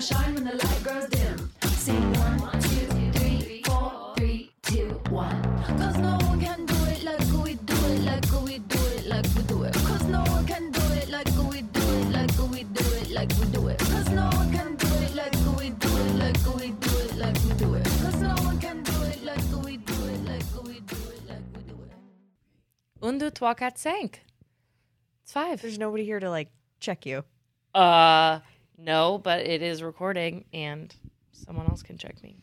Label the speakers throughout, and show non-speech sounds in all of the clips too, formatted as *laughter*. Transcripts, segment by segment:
Speaker 1: gonna shine when the light grows dim. Sing one, two, three, four, three, two, one. Cause no one can do it like we do it, like we do it, like we do it. Cause no one can do it like we do it, like we do it, like we do it. Cause no one can do it like we do it, like we do it, like we do it. Cause no one can do it like we do it, like we do it, like we do it.
Speaker 2: Undu twakat sank. It's five.
Speaker 3: There's nobody here to like check you.
Speaker 2: Uh, no, but it is recording, and someone else can check me.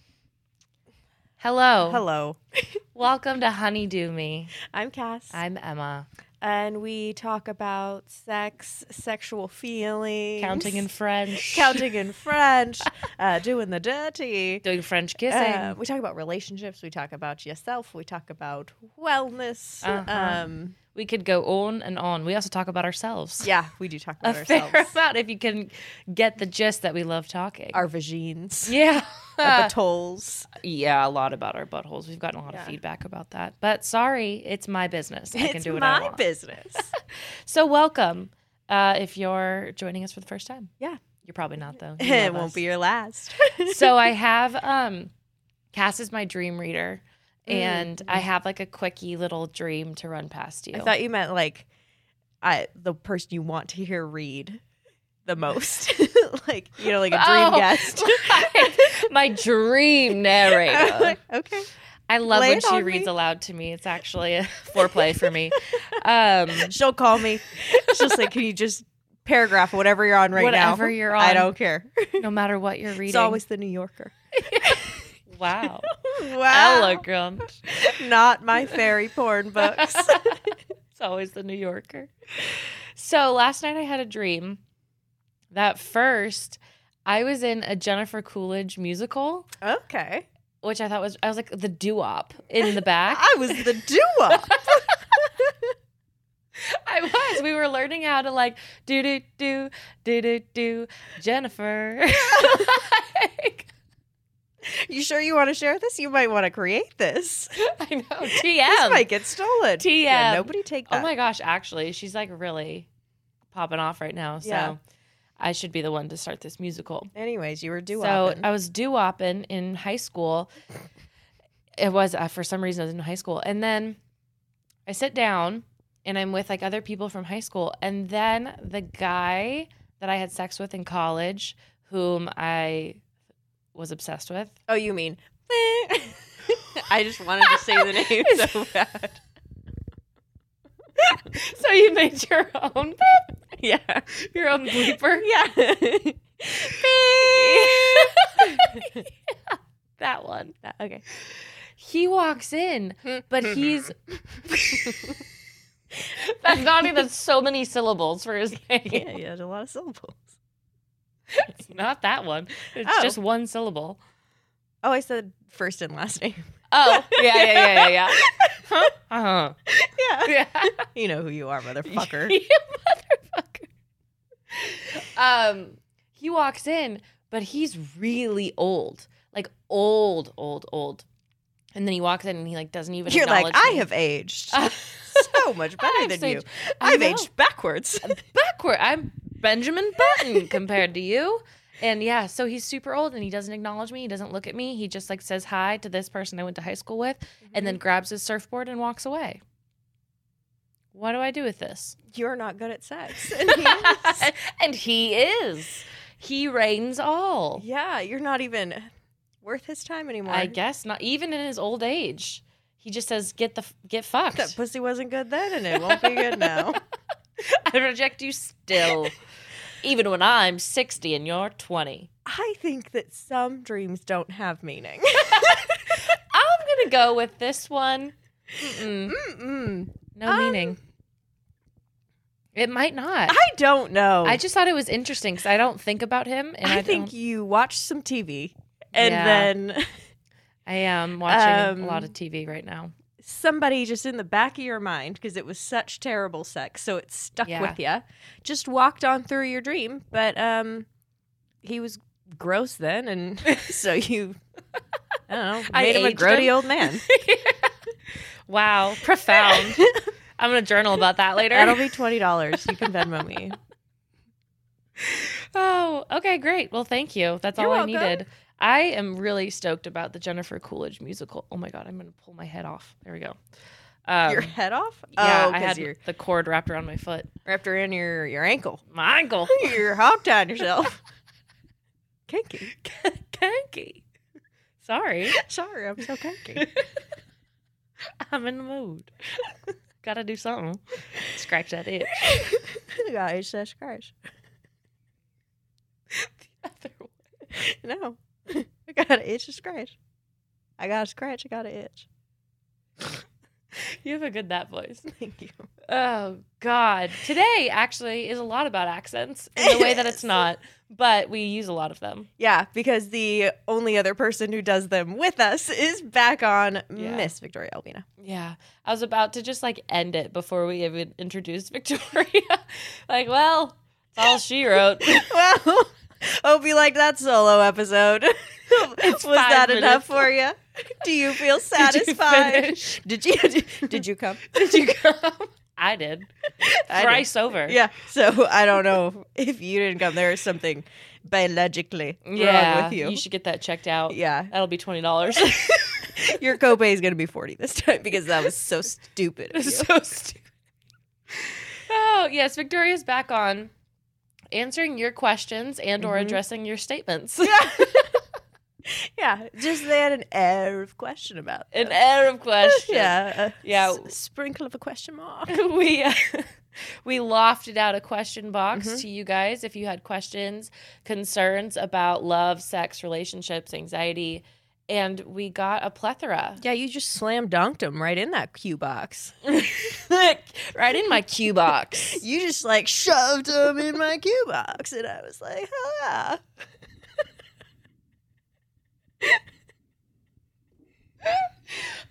Speaker 2: Hello.
Speaker 3: Hello. *laughs*
Speaker 2: Welcome to Honeydew Me.
Speaker 3: I'm Cass.
Speaker 2: I'm Emma.
Speaker 3: and we talk about sex, sexual feelings,
Speaker 2: Counting in French. *laughs*
Speaker 3: counting in French, *laughs* uh, doing the dirty.
Speaker 2: Doing French kissing.
Speaker 3: Uh, we talk about relationships. We talk about yourself. We talk about wellness.
Speaker 2: Uh-huh.
Speaker 3: Um,
Speaker 2: we could go on and on. We also talk about ourselves.
Speaker 3: yeah, we do talk *laughs*
Speaker 2: A
Speaker 3: about
Speaker 2: fair
Speaker 3: ourselves.
Speaker 2: amount if you can get the gist that we love talking.
Speaker 3: Our vagines, *laughs*
Speaker 2: yeah. *laughs*
Speaker 3: our buttholes.
Speaker 2: yeah, a lot about our buttholes. We've gotten a lot
Speaker 3: Yeah.
Speaker 2: of feedback about that. But sorry, it's my business. I can
Speaker 3: it's
Speaker 2: do what I
Speaker 3: my
Speaker 2: want.
Speaker 3: business.
Speaker 2: So welcome. Uh, if you're joining us for the first time.
Speaker 3: Yeah.
Speaker 2: You're probably not though.
Speaker 3: It won't
Speaker 2: us.
Speaker 3: be your last.
Speaker 2: so I have um Cass is my dream reader. And I have like a quickie little dream to run past you.
Speaker 3: I thought you meant like I the person you want to hear read the most. *laughs* *laughs* like, you know, like a dream
Speaker 2: Oh,
Speaker 3: guest. *laughs*
Speaker 2: my dream narrator.
Speaker 3: okay.
Speaker 2: I love
Speaker 3: Lay
Speaker 2: when she reads
Speaker 3: me.
Speaker 2: aloud to me. It's actually a foreplay for me. Um
Speaker 3: She'll call me. She'll say, Can you just paragraph whatever you're on right now?
Speaker 2: Whatever you're on.
Speaker 3: I don't care.
Speaker 2: no matter what you're reading.
Speaker 3: It's always the New Yorker.
Speaker 2: Wow. *laughs*
Speaker 3: Wow.
Speaker 2: Elegant. *laughs*
Speaker 3: Not my fairy porn books. *laughs*
Speaker 2: It's always the New Yorker. So last night I had a dream that first I was in a Jennifer Coolidge musical,
Speaker 3: okay.
Speaker 2: which I thought was I was like the doo-wop in the back.
Speaker 3: I was the duo.
Speaker 2: I was. We were learning how to like do do do do do do Jennifer. Like,
Speaker 3: you sure you want to share this? You might want to create this. *laughs*
Speaker 2: I know. *laughs*
Speaker 3: This
Speaker 2: TM.
Speaker 3: might get stolen.
Speaker 2: TM.
Speaker 3: Yeah, nobody take that.
Speaker 2: Oh my gosh, actually, she's like really popping off right now. So
Speaker 3: Yeah.
Speaker 2: I should be the one to start this musical.
Speaker 3: Anyways, you were duo.
Speaker 2: So I was doo-wopping in high school. It was uh, for some reason I was in high school, and then I sit down and I'm with like other people from high school, and then the guy that I had sex with in college, whom I was obsessed with.
Speaker 3: oh, you mean? *laughs* I just wanted to say the name so *laughs* bad. *laughs*
Speaker 2: So you made your own,
Speaker 3: Yeah.
Speaker 2: your own bleeper.
Speaker 3: Yeah.
Speaker 2: That one.
Speaker 3: okay.
Speaker 2: He walks in, but mm-hmm. he's. That's not even so many syllables for his name.
Speaker 3: Yeah, he had a lot of syllables. *laughs*
Speaker 2: It's not that one. It's
Speaker 3: Oh.
Speaker 2: just one syllable.
Speaker 3: Oh, I said first and last name.
Speaker 2: Oh, *laughs* yeah, yeah, yeah, yeah, yeah. Huh? Uh-huh.
Speaker 3: Yeah.
Speaker 2: Yeah. *laughs*
Speaker 3: You know who you are, motherfucker.
Speaker 2: you motherfucker. Um, he walks in, but he's really old. Like old, old, old. And then he walks in and he like doesn't even
Speaker 3: You're like, I
Speaker 2: me.
Speaker 3: have aged
Speaker 2: Uh,
Speaker 3: so much better than you.
Speaker 2: aged- I
Speaker 3: I've aged backwards.
Speaker 2: backward. I'm Benjamin Button compared to you. And yeah, so he's super old and he doesn't acknowledge me. He doesn't look at me. He just like says hi to this person I went to high school with and then mm-hmm. grabs his surfboard and walks away. What do I do with this?
Speaker 3: You're not good at sex. And *laughs* *laughs* he is.
Speaker 2: and he is. He reigns all.
Speaker 3: yeah, you're not even worth his time anymore.
Speaker 2: I guess not even in his old age. He just says get the get fucked.
Speaker 3: that pussy wasn't good then, and it won't be good now. *laughs* *laughs*
Speaker 2: I reject you still. even when I'm 60 and you're 20.
Speaker 3: I think that some dreams don't have meaning. *laughs*
Speaker 2: I'm going to go with this one. Mm-mm.
Speaker 3: Mm-mm.
Speaker 2: No
Speaker 3: Um,
Speaker 2: meaning. It might not.
Speaker 3: I don't know.
Speaker 2: I just thought it was interesting because I don't think about him, and I,
Speaker 3: I think you watched some TV, and
Speaker 2: Yeah.
Speaker 3: then
Speaker 2: I am watching a lot
Speaker 3: Um,
Speaker 2: of TV right now.
Speaker 3: Somebody just in the back of your mind, because it was such terrible sex, so it stuck
Speaker 2: Yeah.
Speaker 3: with you, just walked on through your dream. But um, he was gross then, and *laughs* so you, I don't know,
Speaker 2: I
Speaker 3: made him a grody
Speaker 2: him.
Speaker 3: old man. *laughs*
Speaker 2: Wow, profound. *laughs* I'm gonna journal about that later.
Speaker 3: That'll be twenty dollars. You can Venmo me.
Speaker 2: oh, Okay, great. Well, thank you. That's
Speaker 3: You're
Speaker 2: all
Speaker 3: welcome.
Speaker 2: I needed. I am really stoked about the Jennifer Coolidge musical. Oh my god, I'm gonna pull my head off. There we go. Um,
Speaker 3: your head off?
Speaker 2: yeah,
Speaker 3: oh,
Speaker 2: I had
Speaker 3: you're
Speaker 2: the cord wrapped around my foot.
Speaker 3: wrapped around your your ankle.
Speaker 2: My ankle. *laughs*
Speaker 3: You're hopped on yourself. *laughs* Kinky. *laughs*
Speaker 2: Kinky. Sorry,
Speaker 3: Sorry, I'm so kinky.
Speaker 2: I'm in the mood. Gotta do something. Scratch that itch.
Speaker 3: Guys, that's scratch.
Speaker 2: The other one.
Speaker 3: No, *laughs* I got an itch to scratch. I got a scratch. I got an itch.
Speaker 2: You have a good that voice. *laughs*
Speaker 3: Thank you.
Speaker 2: Oh God! Today actually is a lot about accents in the way that it's *laughs* not, but we use a lot of them.
Speaker 3: Yeah, because the only other person who does them with us is back on
Speaker 2: Yeah.
Speaker 3: Miss Victoria Albina.
Speaker 2: Yeah, I was about to just like end it before we even introduced Victoria. like, well, it's all she wrote.
Speaker 3: well, hope you liked that solo episode. *laughs* Was that enough for you? Do you feel *laughs*
Speaker 2: Did you
Speaker 3: satisfied? Did you did, you come? *laughs*
Speaker 2: Did you come? I did.
Speaker 3: I did.
Speaker 2: Thrice over.
Speaker 3: Yeah. So I don't know if you didn't come. There is something biologically
Speaker 2: Yeah,
Speaker 3: wrong with you.
Speaker 2: should get that checked out.
Speaker 3: yeah.
Speaker 2: That'll be twenty dollars.
Speaker 3: Your copay is going to be 40 this time because that was so stupid. you.
Speaker 2: so stupid. Oh yes, Victoria's back on answering your questions and or
Speaker 3: Mhm.
Speaker 2: addressing your statements.
Speaker 3: yeah. *laughs* yeah, Just they had an air of question about
Speaker 2: An air of question.
Speaker 3: Yeah.
Speaker 2: Yeah.
Speaker 3: s- sprinkle of a question mark. *laughs*
Speaker 2: we uh, we lofted out a question box
Speaker 3: Mhm.
Speaker 2: to you guys if you had questions, concerns about love, sex, relationships, anxiety, and we got a plethora.
Speaker 3: Yeah, you just slam dunked them right in that cue box. *laughs*
Speaker 2: right in my cue box.
Speaker 3: You just like shoved them in my cue box, and I was like, hell yeah.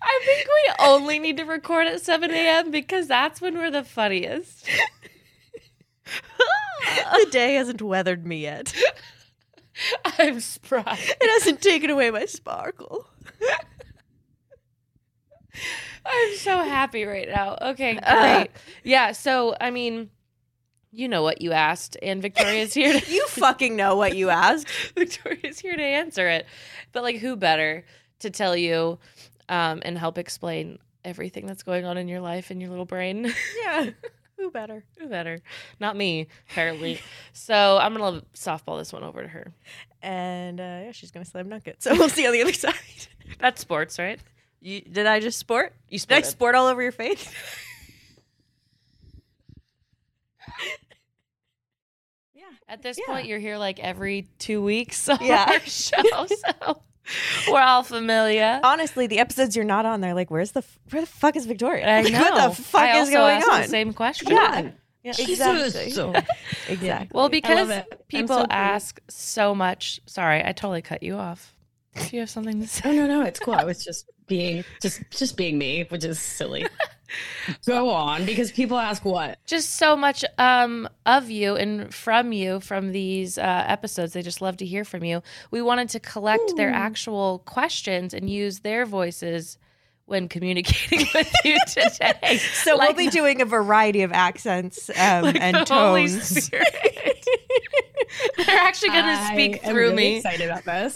Speaker 2: I think we only need to record at 7 a.m. because that's when we're the funniest. *laughs*
Speaker 3: the day hasn't weathered me yet. *laughs*
Speaker 2: I'm surprised.
Speaker 3: It hasn't taken away my sparkle.
Speaker 2: I'm so happy right now. Okay,
Speaker 3: Uh.
Speaker 2: great. Yeah, so I mean, you know what you asked, and Victoria's here to *laughs*
Speaker 3: You fucking know what you asked. *laughs*
Speaker 2: Victoria's here to answer it. But like who better to tell you um, and help explain everything that's going on in your life and your little brain?
Speaker 3: Yeah. Who better?
Speaker 2: who better? Not me, apparently. *laughs* so I'm gonna softball this one over to her.
Speaker 3: And uh, yeah, she's gonna slam dunk it. So we'll see on the other *laughs* side.
Speaker 2: That's sports, right?
Speaker 3: You, did I just sport?
Speaker 2: You
Speaker 3: Did I sport all over your face? *laughs* yeah.
Speaker 2: At this
Speaker 3: Yeah.
Speaker 2: point, you're here like every two weeks on
Speaker 3: Yeah.
Speaker 2: our show, so *laughs* we're all familiar.
Speaker 3: Honestly, the episodes you're not on, they're like, "Where's the f- where the fuck is Victoria?
Speaker 2: I *laughs* know.
Speaker 3: what the fuck
Speaker 2: I
Speaker 3: is
Speaker 2: also
Speaker 3: going
Speaker 2: asked
Speaker 3: on?"
Speaker 2: The same question.
Speaker 3: Yeah. *laughs* Yeah,
Speaker 4: Jesus.
Speaker 3: exactly. exactly.
Speaker 2: Well, because people
Speaker 4: so
Speaker 2: ask so much. Sorry, I totally cut you off. Do you have something to say?
Speaker 4: Oh no, no, it's cool. I was just being just just being me, which is silly. *laughs* Go on, because people ask what.
Speaker 2: Just so much um, of you and from you from these uh, episodes. They just love to hear from you. We wanted to collect their actual questions and use their voices when communicating *laughs* with you today.
Speaker 3: So
Speaker 2: Like
Speaker 3: we'll be doing a variety of accents *laughs* um,
Speaker 2: like
Speaker 3: and
Speaker 2: the Holy
Speaker 3: tones.
Speaker 2: Spirit. They're actually going to speak
Speaker 4: am
Speaker 2: through
Speaker 4: really
Speaker 2: me.
Speaker 4: Excited about this.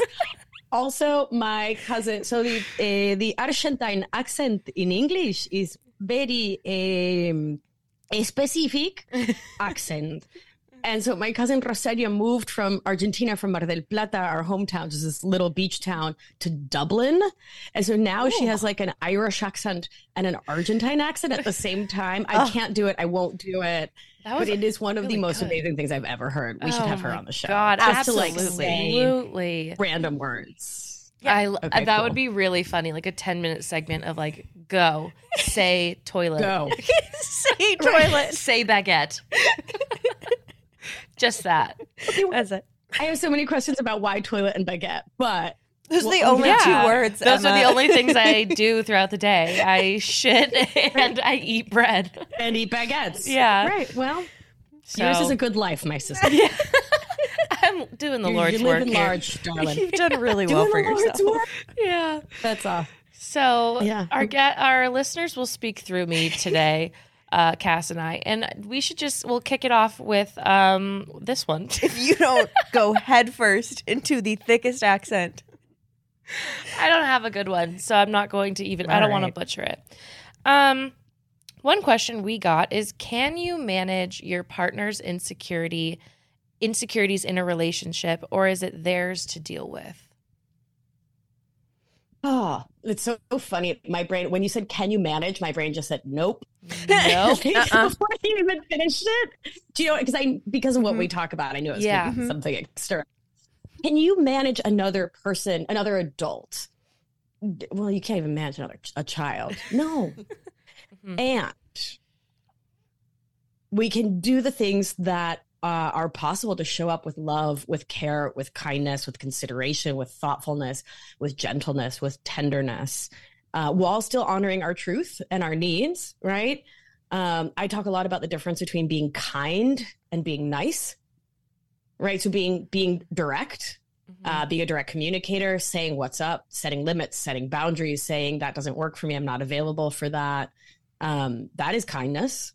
Speaker 4: Also, my cousin. So the uh, the Argentine accent in English is very um, a specific *laughs* accent. And so my cousin Rosario moved from Argentina, from Mar del Plata, our hometown, just this little beach town, to Dublin. And so now she has like an Irish accent and an Argentine accent at the same time. I
Speaker 3: Oh.
Speaker 4: can't do it. I won't do it.
Speaker 2: That was
Speaker 4: But it is one of
Speaker 2: really
Speaker 4: the most
Speaker 2: good.
Speaker 4: amazing things I've ever heard. We should
Speaker 2: Oh
Speaker 4: have her on the show.
Speaker 2: God,
Speaker 4: Just to, like,
Speaker 3: absolutely.
Speaker 4: say
Speaker 2: absolutely.
Speaker 4: random words. Yeah.
Speaker 2: I
Speaker 4: Okay,
Speaker 2: that
Speaker 4: cool.
Speaker 2: would be really funny, like a ten minute segment of like go say toilet,
Speaker 4: Go. *laughs*
Speaker 3: Say *laughs* toilet.
Speaker 2: say baguette, *laughs* just that.
Speaker 3: That's it.
Speaker 4: I have so many questions about why toilet and baguette, but
Speaker 3: Those are the only
Speaker 2: yeah.
Speaker 3: two words.
Speaker 2: Those are the only things I *laughs* do throughout the day. I *laughs* shit and I eat bread.
Speaker 4: and eat baguettes.
Speaker 2: Yeah.
Speaker 4: Right. Well,
Speaker 2: So
Speaker 4: yours is a good life, my sister.
Speaker 2: yeah. *laughs* I'm doing the
Speaker 4: you,
Speaker 2: Lord's
Speaker 4: you live
Speaker 2: work
Speaker 4: in
Speaker 2: here.
Speaker 4: large, darling.
Speaker 3: You've done really well
Speaker 4: Doing
Speaker 3: for
Speaker 4: the Lord's
Speaker 3: yourself.
Speaker 4: work.
Speaker 2: Yeah.
Speaker 4: That's all.
Speaker 2: So
Speaker 4: Yeah.
Speaker 2: our get our listeners will speak through me today. uh, Cass and I. And we should just we'll kick it off with um, this one.
Speaker 3: If you don't go headfirst into the thickest accent.
Speaker 2: I don't have a good one, so I'm not going to even. I don't want to butcher it. Um, one question we got is: Can you manage your partner's insecurity, insecurities in a relationship, or is it theirs to deal with?
Speaker 4: Oh, it's so funny. My brain, when you said, "Can you manage?" My brain just said, "Nope."
Speaker 2: Nope. *laughs*
Speaker 3: Uh-uh.
Speaker 4: Before I even finished it, do you know? Because I, because of what we talk about, I knew it was
Speaker 2: Yeah.
Speaker 4: something external. Can you manage another person, another adult? Well, you can't even manage another a child. No, *laughs*
Speaker 2: Mhm.
Speaker 4: and we can do the things that uh, are possible to show up with love, with care, with kindness, with consideration, with thoughtfulness, with gentleness, with tenderness, uh, while still honoring our truth and our needs. Right? Um, I talk a lot about the difference between being kind and being nice. Right? So being being direct uh, being a direct communicator, saying what's up, setting limits, setting boundaries, saying that doesn't work for me, I'm not available for that. Um, that is kindness,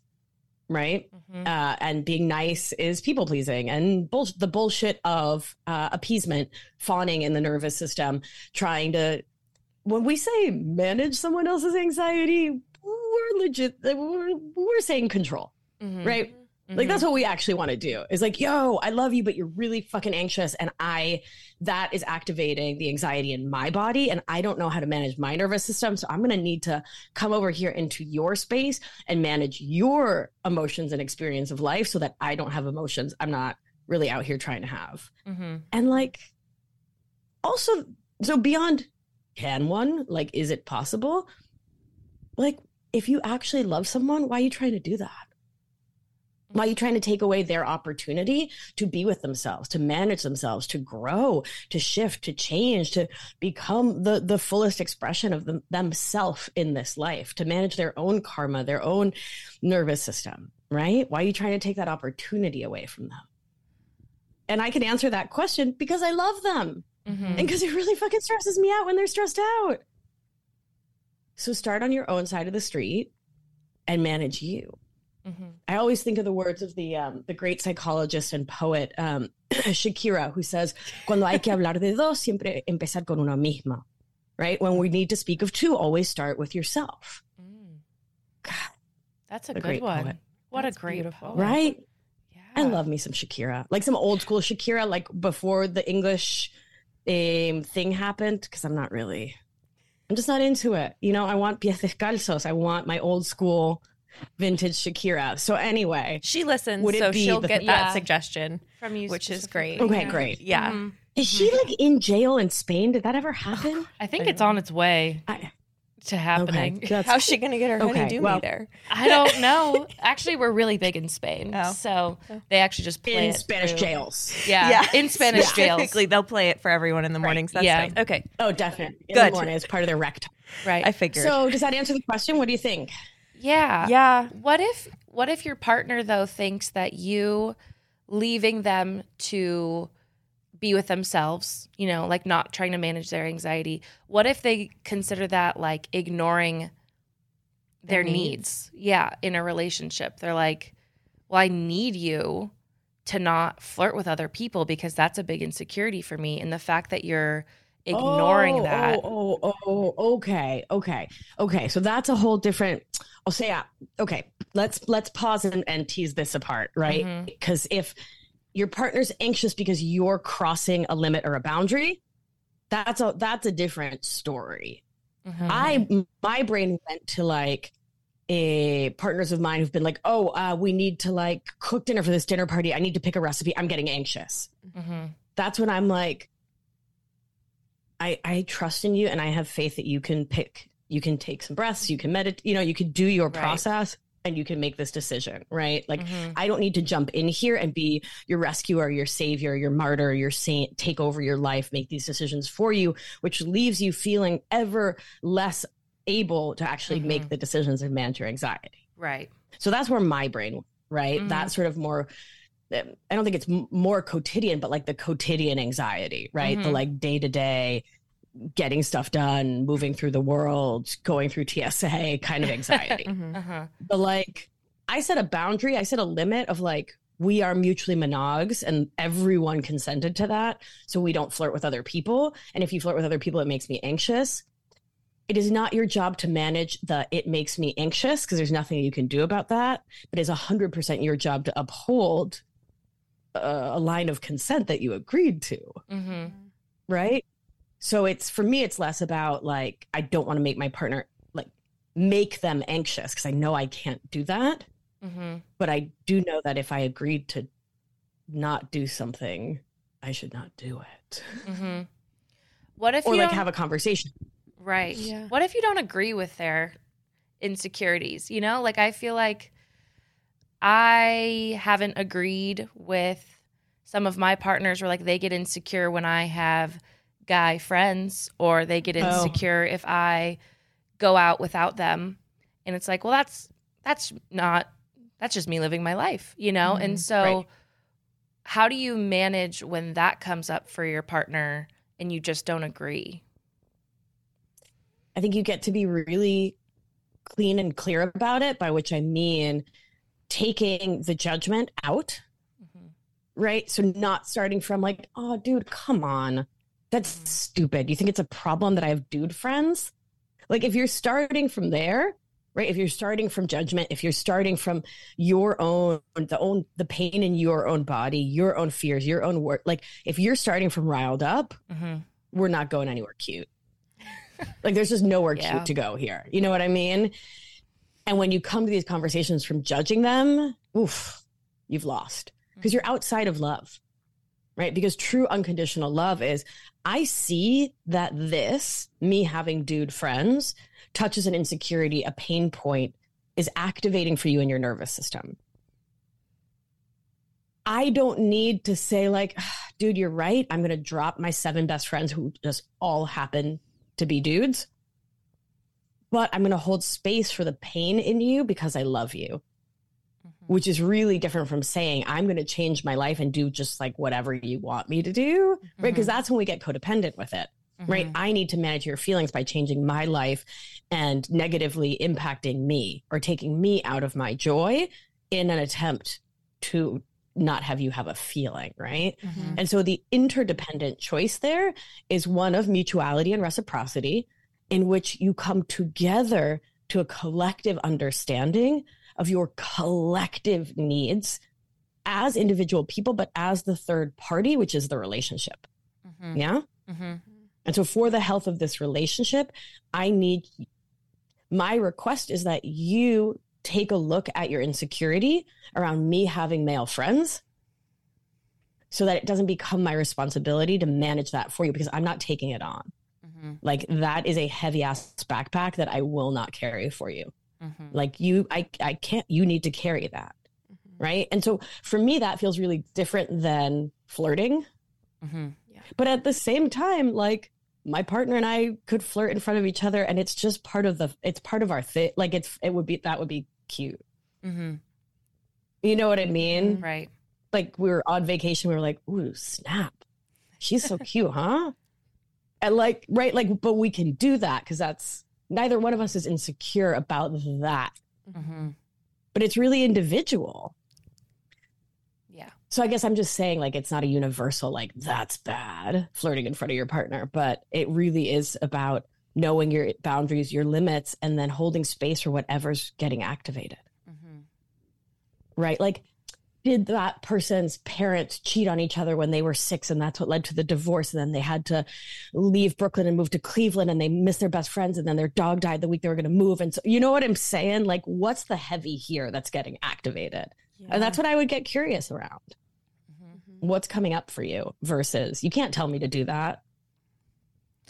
Speaker 4: right?
Speaker 2: Mhm.
Speaker 4: Uh, and being nice is people pleasing and bull- the bullshit of uh, appeasement, fawning in the nervous system, trying to. When we say manage someone else's anxiety, we're legit. We're, we're saying control.
Speaker 2: Mhm.
Speaker 4: Right. Like that's what we actually want to do. Is like, yo, I love you, but you're really fucking anxious, and I that is activating the anxiety in my body, and I don't know how to manage my nervous system, so I'm gonna need to come over here into your space and manage your emotions and experience of life, so that I don't have emotions I'm not really out here trying to have.
Speaker 2: Mhm.
Speaker 4: And like, also, so beyond can one like, is it possible? Like, if you actually love someone, why are you trying to do that? Why are you trying to take away their opportunity to be with themselves, to manage themselves, to grow, to shift, to change, to become the the fullest expression of them, themselves in this life, to manage their own karma, their own nervous system, right? Why are you trying to take that opportunity away from them? And I can answer that question because I love them
Speaker 2: Mhm.
Speaker 4: and because it really fucking stresses me out when they're stressed out. So start on your own side of the street and manage you.
Speaker 2: Mhm.
Speaker 4: I always think of the words of the um, the great psychologist and poet um, *clears throat* Shakira, who says, "Cuando hay que hablar de dos, siempre empezar con una misma." Right? When we need to speak of two, always start with yourself.
Speaker 2: Mm.
Speaker 4: God,
Speaker 2: That's a,
Speaker 4: A
Speaker 2: good
Speaker 4: great
Speaker 2: one.
Speaker 4: poet.
Speaker 2: What
Speaker 3: That's
Speaker 2: a great
Speaker 3: beautiful.
Speaker 2: poet.
Speaker 4: right?
Speaker 2: Yeah.
Speaker 4: I love me some Shakira, like some old school Shakira, like before the English um, thing happened. Because I'm not really, I'm just not into it. You know, I want pies descalzos. I want my old school, vintage Shakira. So anyway,
Speaker 3: She listens,
Speaker 4: Would it
Speaker 3: so
Speaker 4: be
Speaker 3: she'll
Speaker 4: the-
Speaker 3: get
Speaker 2: Yeah.
Speaker 3: that suggestion.
Speaker 2: from you,
Speaker 3: which is great.
Speaker 4: Okay,
Speaker 2: Yeah.
Speaker 4: great.
Speaker 3: Yeah.
Speaker 2: Mhm.
Speaker 4: is she like in jail in Spain? Did that ever happen? *sighs*
Speaker 2: I think
Speaker 3: I
Speaker 2: it's
Speaker 3: don't
Speaker 2: on its way
Speaker 4: I,
Speaker 2: to happening.
Speaker 4: okay, *laughs*
Speaker 3: How's she going to get her
Speaker 4: Okay,
Speaker 3: honey do
Speaker 4: well-
Speaker 3: there?
Speaker 2: I don't *laughs* know. Actually, we're really big in Spain,
Speaker 3: Oh.
Speaker 2: so they actually just play
Speaker 4: in
Speaker 2: it
Speaker 4: Spanish
Speaker 2: through-
Speaker 4: jails.
Speaker 2: Yeah, yeah, in Spanish jails.
Speaker 3: Specifically, they'll play it for everyone in the mornings. That's
Speaker 2: Yeah.
Speaker 3: nice. Okay,
Speaker 4: Oh, definitely. In
Speaker 3: Good.
Speaker 4: the morning, it's part of their rec time.
Speaker 2: Right.
Speaker 3: I figured.
Speaker 4: So, does that answer the question? What do you think?
Speaker 2: Yeah.
Speaker 3: yeah.
Speaker 2: What if what if your partner though thinks that you leaving them to be with themselves, you know, like not trying to manage their anxiety. What if they consider that like ignoring their
Speaker 3: Their needs?
Speaker 2: needs? Yeah, in a relationship. They're like, "Well, I need you to not flirt with other people because that's a big insecurity for me." And the fact that you're ignoring
Speaker 4: Oh,
Speaker 2: that.
Speaker 4: Oh, oh, oh, okay, okay, okay. So that's a whole different. I'll say, uh, okay. Let's let's pause and, and tease this apart, right?
Speaker 2: Mhm.
Speaker 4: Because if your partner's anxious because you're crossing a limit or a boundary, that's a that's a different story.
Speaker 2: Mhm.
Speaker 4: I my brain went to like a partners of mine who've been like, oh, uh, we need to like cook dinner for this dinner party. I need to pick a recipe. I'm getting anxious.
Speaker 2: Mhm.
Speaker 4: That's when I'm like, I I trust in you and I have faith that you can pick, you can take some breaths, you can meditate, you know, you can do your
Speaker 2: Right.
Speaker 4: process and you can make this decision, right? Like
Speaker 2: Mhm.
Speaker 4: I don't need to jump in here and be your rescuer, your savior, your martyr, your saint, take over your life, make these decisions for you, which leaves you feeling ever less able to actually make
Speaker 2: Mhm.
Speaker 4: the decisions and manage your anxiety.
Speaker 2: Right.
Speaker 4: So that's where my brain, right?
Speaker 2: Mhm.
Speaker 4: That sort of more. I don't think it's more quotidian, but like the quotidian anxiety, right? The
Speaker 2: Mhm.
Speaker 4: like day to day getting stuff done, moving through the world, going through TSA kind of anxiety. *laughs*
Speaker 3: Mhm.
Speaker 2: Uh-huh.
Speaker 4: the like I set a boundary, I set a limit of like, we are mutually monogs and everyone consented to that. So we don't flirt with other people. And if you flirt with other people, it makes me anxious. It is not your job to manage the it makes me anxious because there's nothing you can do about that. But it's 100% your job to uphold uh, a line of consent that you agreed to.
Speaker 2: Mm-hmm.
Speaker 4: Right. So it's for me, it's less about like, I don't want to make my partner like make them anxious because I know I can't do that
Speaker 2: Mm-hmm.
Speaker 4: but I do know that if I agreed to not do something, I should not do it.
Speaker 2: Mm-hmm. What if
Speaker 4: Or
Speaker 2: you
Speaker 4: like have a conversation.
Speaker 2: Right.
Speaker 3: Yeah.
Speaker 2: What if you don't agree with their insecurities? You know, like I feel like I haven't agreed with some of my partners where like they get insecure when I have guy friends or they get
Speaker 4: Oh.
Speaker 2: insecure if I go out without them. And it's like, well, that's that's not that's just me living my life, you know? And mm-hmm. so
Speaker 4: Right.
Speaker 2: how do you manage when that comes up for your partner and you just don't agree?
Speaker 4: I think you get to be really clean and clear about it, by which I mean taking the judgment out,
Speaker 2: Mhm.
Speaker 4: right? So not starting from like, oh, dude, come on. That's stupid. You think it's a problem that I have dude friends? Like, if you're starting from there, right? If you're starting from judgment, if you're starting from your own, the own, the pain in your own body, your own fears, your own work, like if you're starting from riled up,
Speaker 2: Mhm.
Speaker 4: we're not going anywhere cute. like there's just nowhere *laughs*
Speaker 2: Yeah.
Speaker 4: cute to go here. You know what I mean? And when you come to these conversations from judging them, oof, you've lost because you're outside of love. Right? Because true unconditional love is I see that this, me having dude friends, touches an insecurity, a pain point is activating for you in your nervous system. I don't need to say like, "Ah, dude, you're right. I'm going to drop my seven best friends who just all happen to be dudes. But I'm going to hold space for the pain in you because I love you, mm-hmm. which is really different from saying, I'm going to change my life and do just like whatever you want me to do. Right. Mm-hmm. Because that's when we get codependent with it. Right. Mm-hmm. I need to manage your feelings by changing my life and negatively impacting me or taking me out of my joy in an attempt to not have you have a feeling. Right.
Speaker 2: Mhm.
Speaker 4: And so the interdependent choice there is one of mutuality and reciprocity, in which you come together to a collective understanding of your collective needs as individual people, but as the third party, which is the relationship.
Speaker 2: Mhm.
Speaker 4: Yeah.
Speaker 2: Mhm.
Speaker 4: And so for the health of this relationship, I need my request is that you take a look at your insecurity around me having male friends so that it doesn't become my responsibility to manage that for you because I'm not taking it on.
Speaker 2: Mhm.
Speaker 4: Like that is a heavy ass backpack that I will not carry for you.
Speaker 2: Mhm.
Speaker 4: Like you I I can't you need to carry that. Right? And so for me that feels really different than flirting.
Speaker 2: Mhm.
Speaker 4: But at the same time, like my partner and I could flirt in front of each other and it's just part of the it's part of our thing. Like it's it would be that would be cute.
Speaker 2: Mhm.
Speaker 4: You know what I mean?
Speaker 2: Right.
Speaker 4: Like we were on vacation, we were like, ooh, snap. She's so *laughs* cute, huh? And like, right, like, but we can do that because that's neither one of us is insecure about that.
Speaker 2: Mhm.
Speaker 4: But it's really individual.
Speaker 2: Yeah.
Speaker 4: So I guess I'm just saying, like, it's not a universal, like, that's bad flirting in front of your partner, but it really is about knowing your boundaries, your limits, and then holding space for whatever's getting activated,
Speaker 2: Mhm.
Speaker 4: right? Like, did that person's parents cheat on each other when they were six and that's what led to the divorce? And then they had to leave Brooklyn and move to Cleveland and they missed their best friends and then their dog died the week they were going to move. And so, you know what I'm saying? Like, what's the heavy here that's getting activated? And that's what I would get curious around.
Speaker 2: Mhm.
Speaker 4: what's coming up for you versus you can't tell me to do that.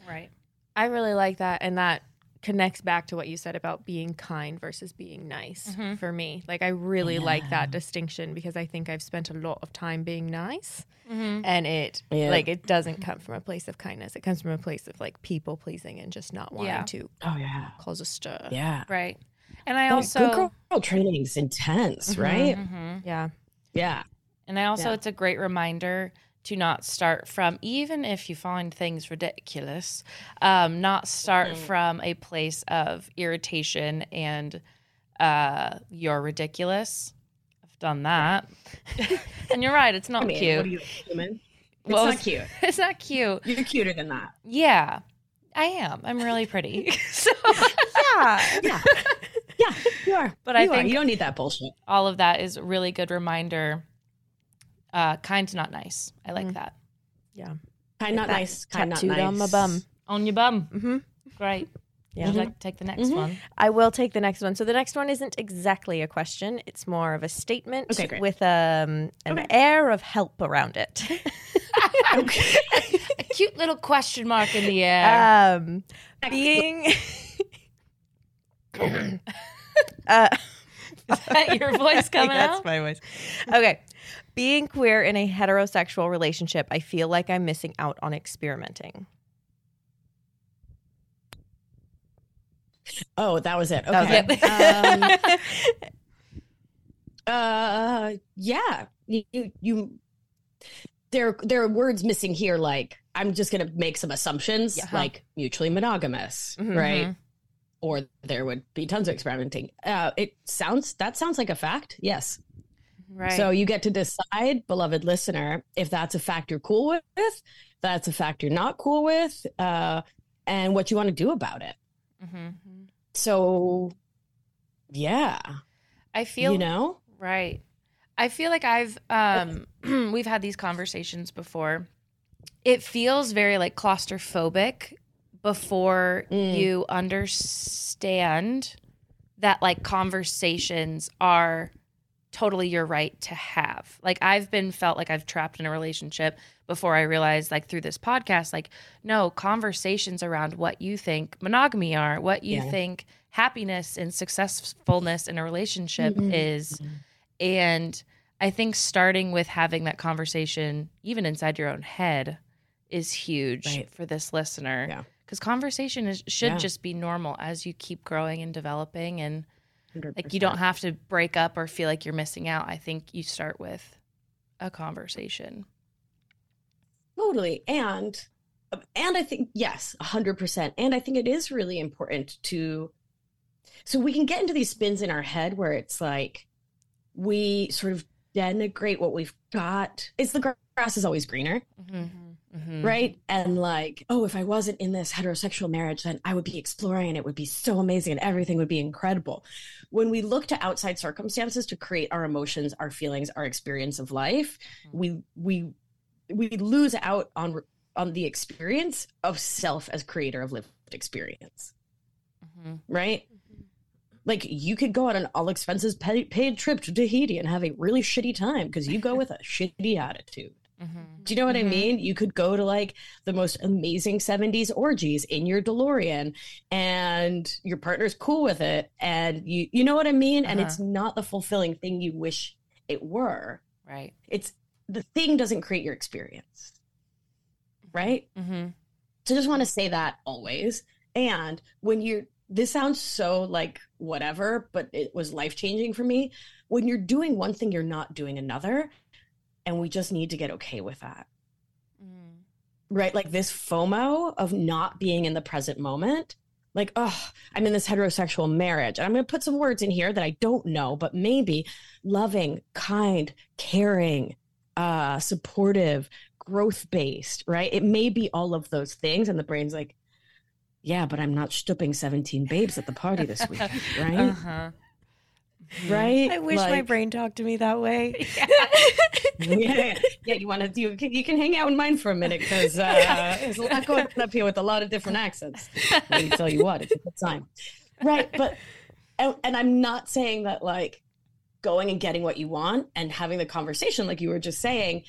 Speaker 2: Right.
Speaker 3: I really like that. And that connects back to what you said about being kind versus being nice
Speaker 2: Mhm.
Speaker 3: for me. Like, I really like that distinction because I think I've spent a lot of time being nice
Speaker 2: Mhm.
Speaker 3: and it,
Speaker 4: Yeah.
Speaker 3: like, it doesn't come from a place of kindness. It comes from a place of like people pleasing and just not wanting
Speaker 2: Yeah.
Speaker 3: to
Speaker 4: Oh yeah,
Speaker 3: cause a stir.
Speaker 4: yeah.
Speaker 2: Right. And I
Speaker 4: That
Speaker 2: also
Speaker 4: good girl training is intense,
Speaker 3: Mhm.
Speaker 4: right?
Speaker 2: Mhm.
Speaker 3: Yeah.
Speaker 4: Yeah,
Speaker 2: And I also,
Speaker 4: Yeah.
Speaker 2: it's a great reminder to not start from, even if you find things ridiculous, um, not start
Speaker 4: Mhm.
Speaker 2: from a place of irritation and uh, you're ridiculous. I've done that. *laughs* and you're right, it's not
Speaker 4: I mean,
Speaker 2: cute.
Speaker 4: what are you, human? It's
Speaker 2: Well,
Speaker 4: not cute. *laughs*
Speaker 2: It's not cute.
Speaker 4: You're cuter than that.
Speaker 2: Yeah, I am. I'm really pretty. *laughs* so
Speaker 3: Yeah.
Speaker 4: Yeah. Yeah, you are.
Speaker 2: But I
Speaker 4: You are.
Speaker 2: think-
Speaker 4: you don't need that bullshit.
Speaker 2: all of that is a really good reminder. Uh, kind, not nice. I like
Speaker 3: Mm.
Speaker 2: that.
Speaker 3: Yeah.
Speaker 4: Kind not
Speaker 3: that
Speaker 4: nice. Kind not
Speaker 3: Tattooed
Speaker 4: nice.
Speaker 3: on my bum.
Speaker 2: On your bum.
Speaker 3: Mm-hmm.
Speaker 2: Great.
Speaker 3: Yeah.
Speaker 2: Would you like to take the next
Speaker 4: Mhm.
Speaker 2: one?
Speaker 3: I will take the next one. So the next one isn't exactly a question; it's more of a statement
Speaker 4: Okay,
Speaker 3: with um, an
Speaker 4: Okay.
Speaker 3: air of help around it. *laughs*
Speaker 2: A cute little question mark in the air.
Speaker 3: um, being. *laughs* *coughs* uh,
Speaker 2: Is that your voice *laughs* coming
Speaker 3: That's
Speaker 2: out?
Speaker 3: my voice. Okay. Being queer in a heterosexual relationship, I feel like I'm missing out on experimenting.
Speaker 4: Oh, that was it.
Speaker 3: That was
Speaker 4: Okay.
Speaker 3: it.
Speaker 4: Um, *laughs* uh, yeah. You, you, you, there, there are words missing here. Like, I'm just gonna make some assumptions,
Speaker 3: Yeah.
Speaker 4: like mutually monogamous,
Speaker 3: Mhm.
Speaker 4: right? Or there would be tons of experimenting. Uh, it sounds that sounds like a fact. Yes.
Speaker 2: Right.
Speaker 4: So you get to decide, beloved listener, if that's a fact you're cool with, that's a fact you're not cool with, uh, and what you want to do about it.
Speaker 2: Mhm.
Speaker 4: So, yeah,
Speaker 2: I feel
Speaker 4: you know,
Speaker 2: Right. I feel like I've um *clears throat* we've had these conversations before. It feels very like claustrophobic before
Speaker 4: Mm.
Speaker 2: you understand that like conversations are totally your right to have. Like I've been felt like I've trapped in a relationship before I realized like through this podcast like no conversations around what you think monogamy are, what you
Speaker 4: Yeah.
Speaker 2: think happiness and successfulness in a relationship
Speaker 4: Mhm.
Speaker 2: is and I think starting with having that conversation even inside your own head is huge
Speaker 4: Right.
Speaker 2: for this listener.
Speaker 4: Yeah.
Speaker 2: Cuz conversation is should
Speaker 4: Yeah.
Speaker 2: just be normal as you keep growing and developing and
Speaker 4: 100%.
Speaker 2: like you don't have to break up or feel like you're missing out. I think you start with a conversation.
Speaker 4: totally. And, and I think, yes, 100%. And I think it is really important to, so we can get into these spins in our head where it's like we sort of denigrate what we've got. It's the grass is always greener.
Speaker 2: Mm-hmm. Mm-hmm.
Speaker 4: right? And like, oh, if I wasn't in this heterosexual marriage, then I would be exploring and it would be so amazing and everything would be incredible. When we look to outside circumstances to create our emotions, our feelings, our experience of life, mm-hmm. we we we lose out on on the experience of self as creator of lived experience,
Speaker 2: Mm-hmm.
Speaker 4: right? Mm-hmm. Like you could go on an all expenses paid, paid trip to Tahiti and have a really shitty time because you go with a *laughs* shitty attitude.
Speaker 2: Mm-hmm.
Speaker 4: Do you know what
Speaker 2: Mhm.
Speaker 4: I mean? You could go to like the most amazing 70s orgies in your DeLorean and your partner's cool with it and you you know what I mean? And
Speaker 2: Uh-huh.
Speaker 4: it's not the fulfilling thing you wish it were.
Speaker 2: Right.
Speaker 4: It's the thing doesn't create your experience. Right?
Speaker 2: Mm-hmm.
Speaker 4: So just want to say that always. And when you're this sounds so like whatever, but it was life changing for me. When you're doing one thing, you're not doing another. And we just need to get okay with that.
Speaker 2: Mm-hmm.
Speaker 4: right? Like this FOMO of not being in the present moment. Like, oh, I'm in this heterosexual marriage. And I'm going to put some words in here that I don't know, but maybe loving, kind, caring, uh, supportive, growth based, right? It may be all of those things. And the brain's like, yeah, but I'm not stooping 17 babes at the party this week, *laughs* right?
Speaker 2: Uh-huh.
Speaker 4: Right?
Speaker 3: I wish my brain talked to me that way. *laughs*
Speaker 4: yeah, yeah. You want to you can, you can hang out in mine for a minute because uh, there's a lot going on up here with a lot of different accents. Let me tell you what, it's a good time, right? But and, and I'm not saying that like going and getting what you want and having the conversation, like you were just saying,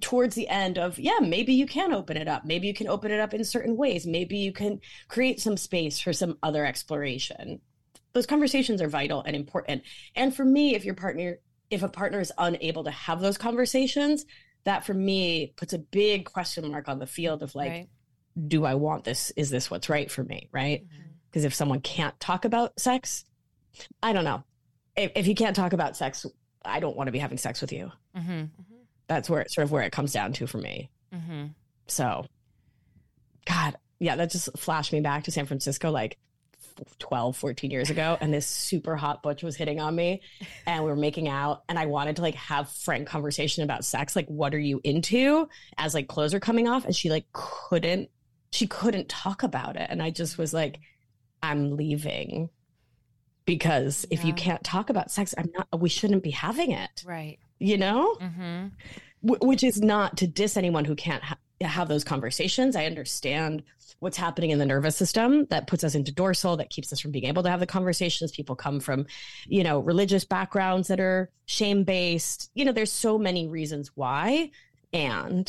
Speaker 4: towards the end of yeah, maybe you can open it up. Maybe you can open it up in certain ways. Maybe you can create some space for some other exploration. Those conversations are vital and important. And for me, if your partner if a partner is unable to have those conversations, that for me puts a big question mark on the field of like,
Speaker 2: right.
Speaker 4: do I want this? Is this what's right for me? Right? Because if someone can't talk about sex, I don't know. If, if you can't talk about sex, I don't want to be having sex with you.
Speaker 2: Mm-hmm.
Speaker 4: That's where it sort of where it comes down to for me.
Speaker 2: Mm-hmm.
Speaker 4: So, God, yeah, that just flashed me back to San Francisco like 12, 14 years ago, and this super hot butch was hitting on me, and we were making out, and I wanted to like have frank conversation about sex, like what are you into? As like clothes are coming off, and she like couldn't, she couldn't talk about it, and I just was like, I'm leaving because if you can't talk about sex, I'm not. We shouldn't be having it,
Speaker 2: Right.
Speaker 4: you know.
Speaker 2: Mm-hmm.
Speaker 4: Wh- which is not to diss anyone who can't ha- have those conversations. I understand what's happening in the nervous system that puts us into dorsal, that keeps us from being able to have the conversations. People come from, you know, religious backgrounds that are shame based. You know, there's so many reasons why. And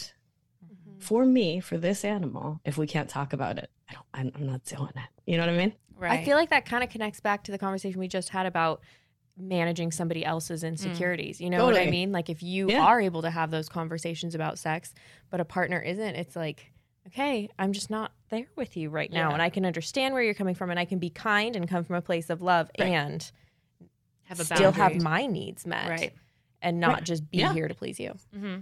Speaker 2: Mm-hmm.
Speaker 4: for me, for this animal, if we can't talk about it, I don't, I'm, I'm not doing it. You know what I mean?
Speaker 2: Right.
Speaker 3: I feel like that kind of connects back to the conversation we just had about managing somebody else's insecurities. You know what I mean? Like if you
Speaker 4: Yeah.
Speaker 3: are able to have those conversations about sex, but a partner isn't, it's like, okay, I'm just not there with you right now.
Speaker 2: Yeah.
Speaker 3: And I can understand where you're coming from and I can be kind and come from a place of love
Speaker 4: Right.
Speaker 3: and
Speaker 2: have a
Speaker 3: still have my needs met.
Speaker 2: Right.
Speaker 3: And not
Speaker 4: Right.
Speaker 3: just be
Speaker 4: Yeah.
Speaker 3: here to please you.
Speaker 2: Mm-hmm.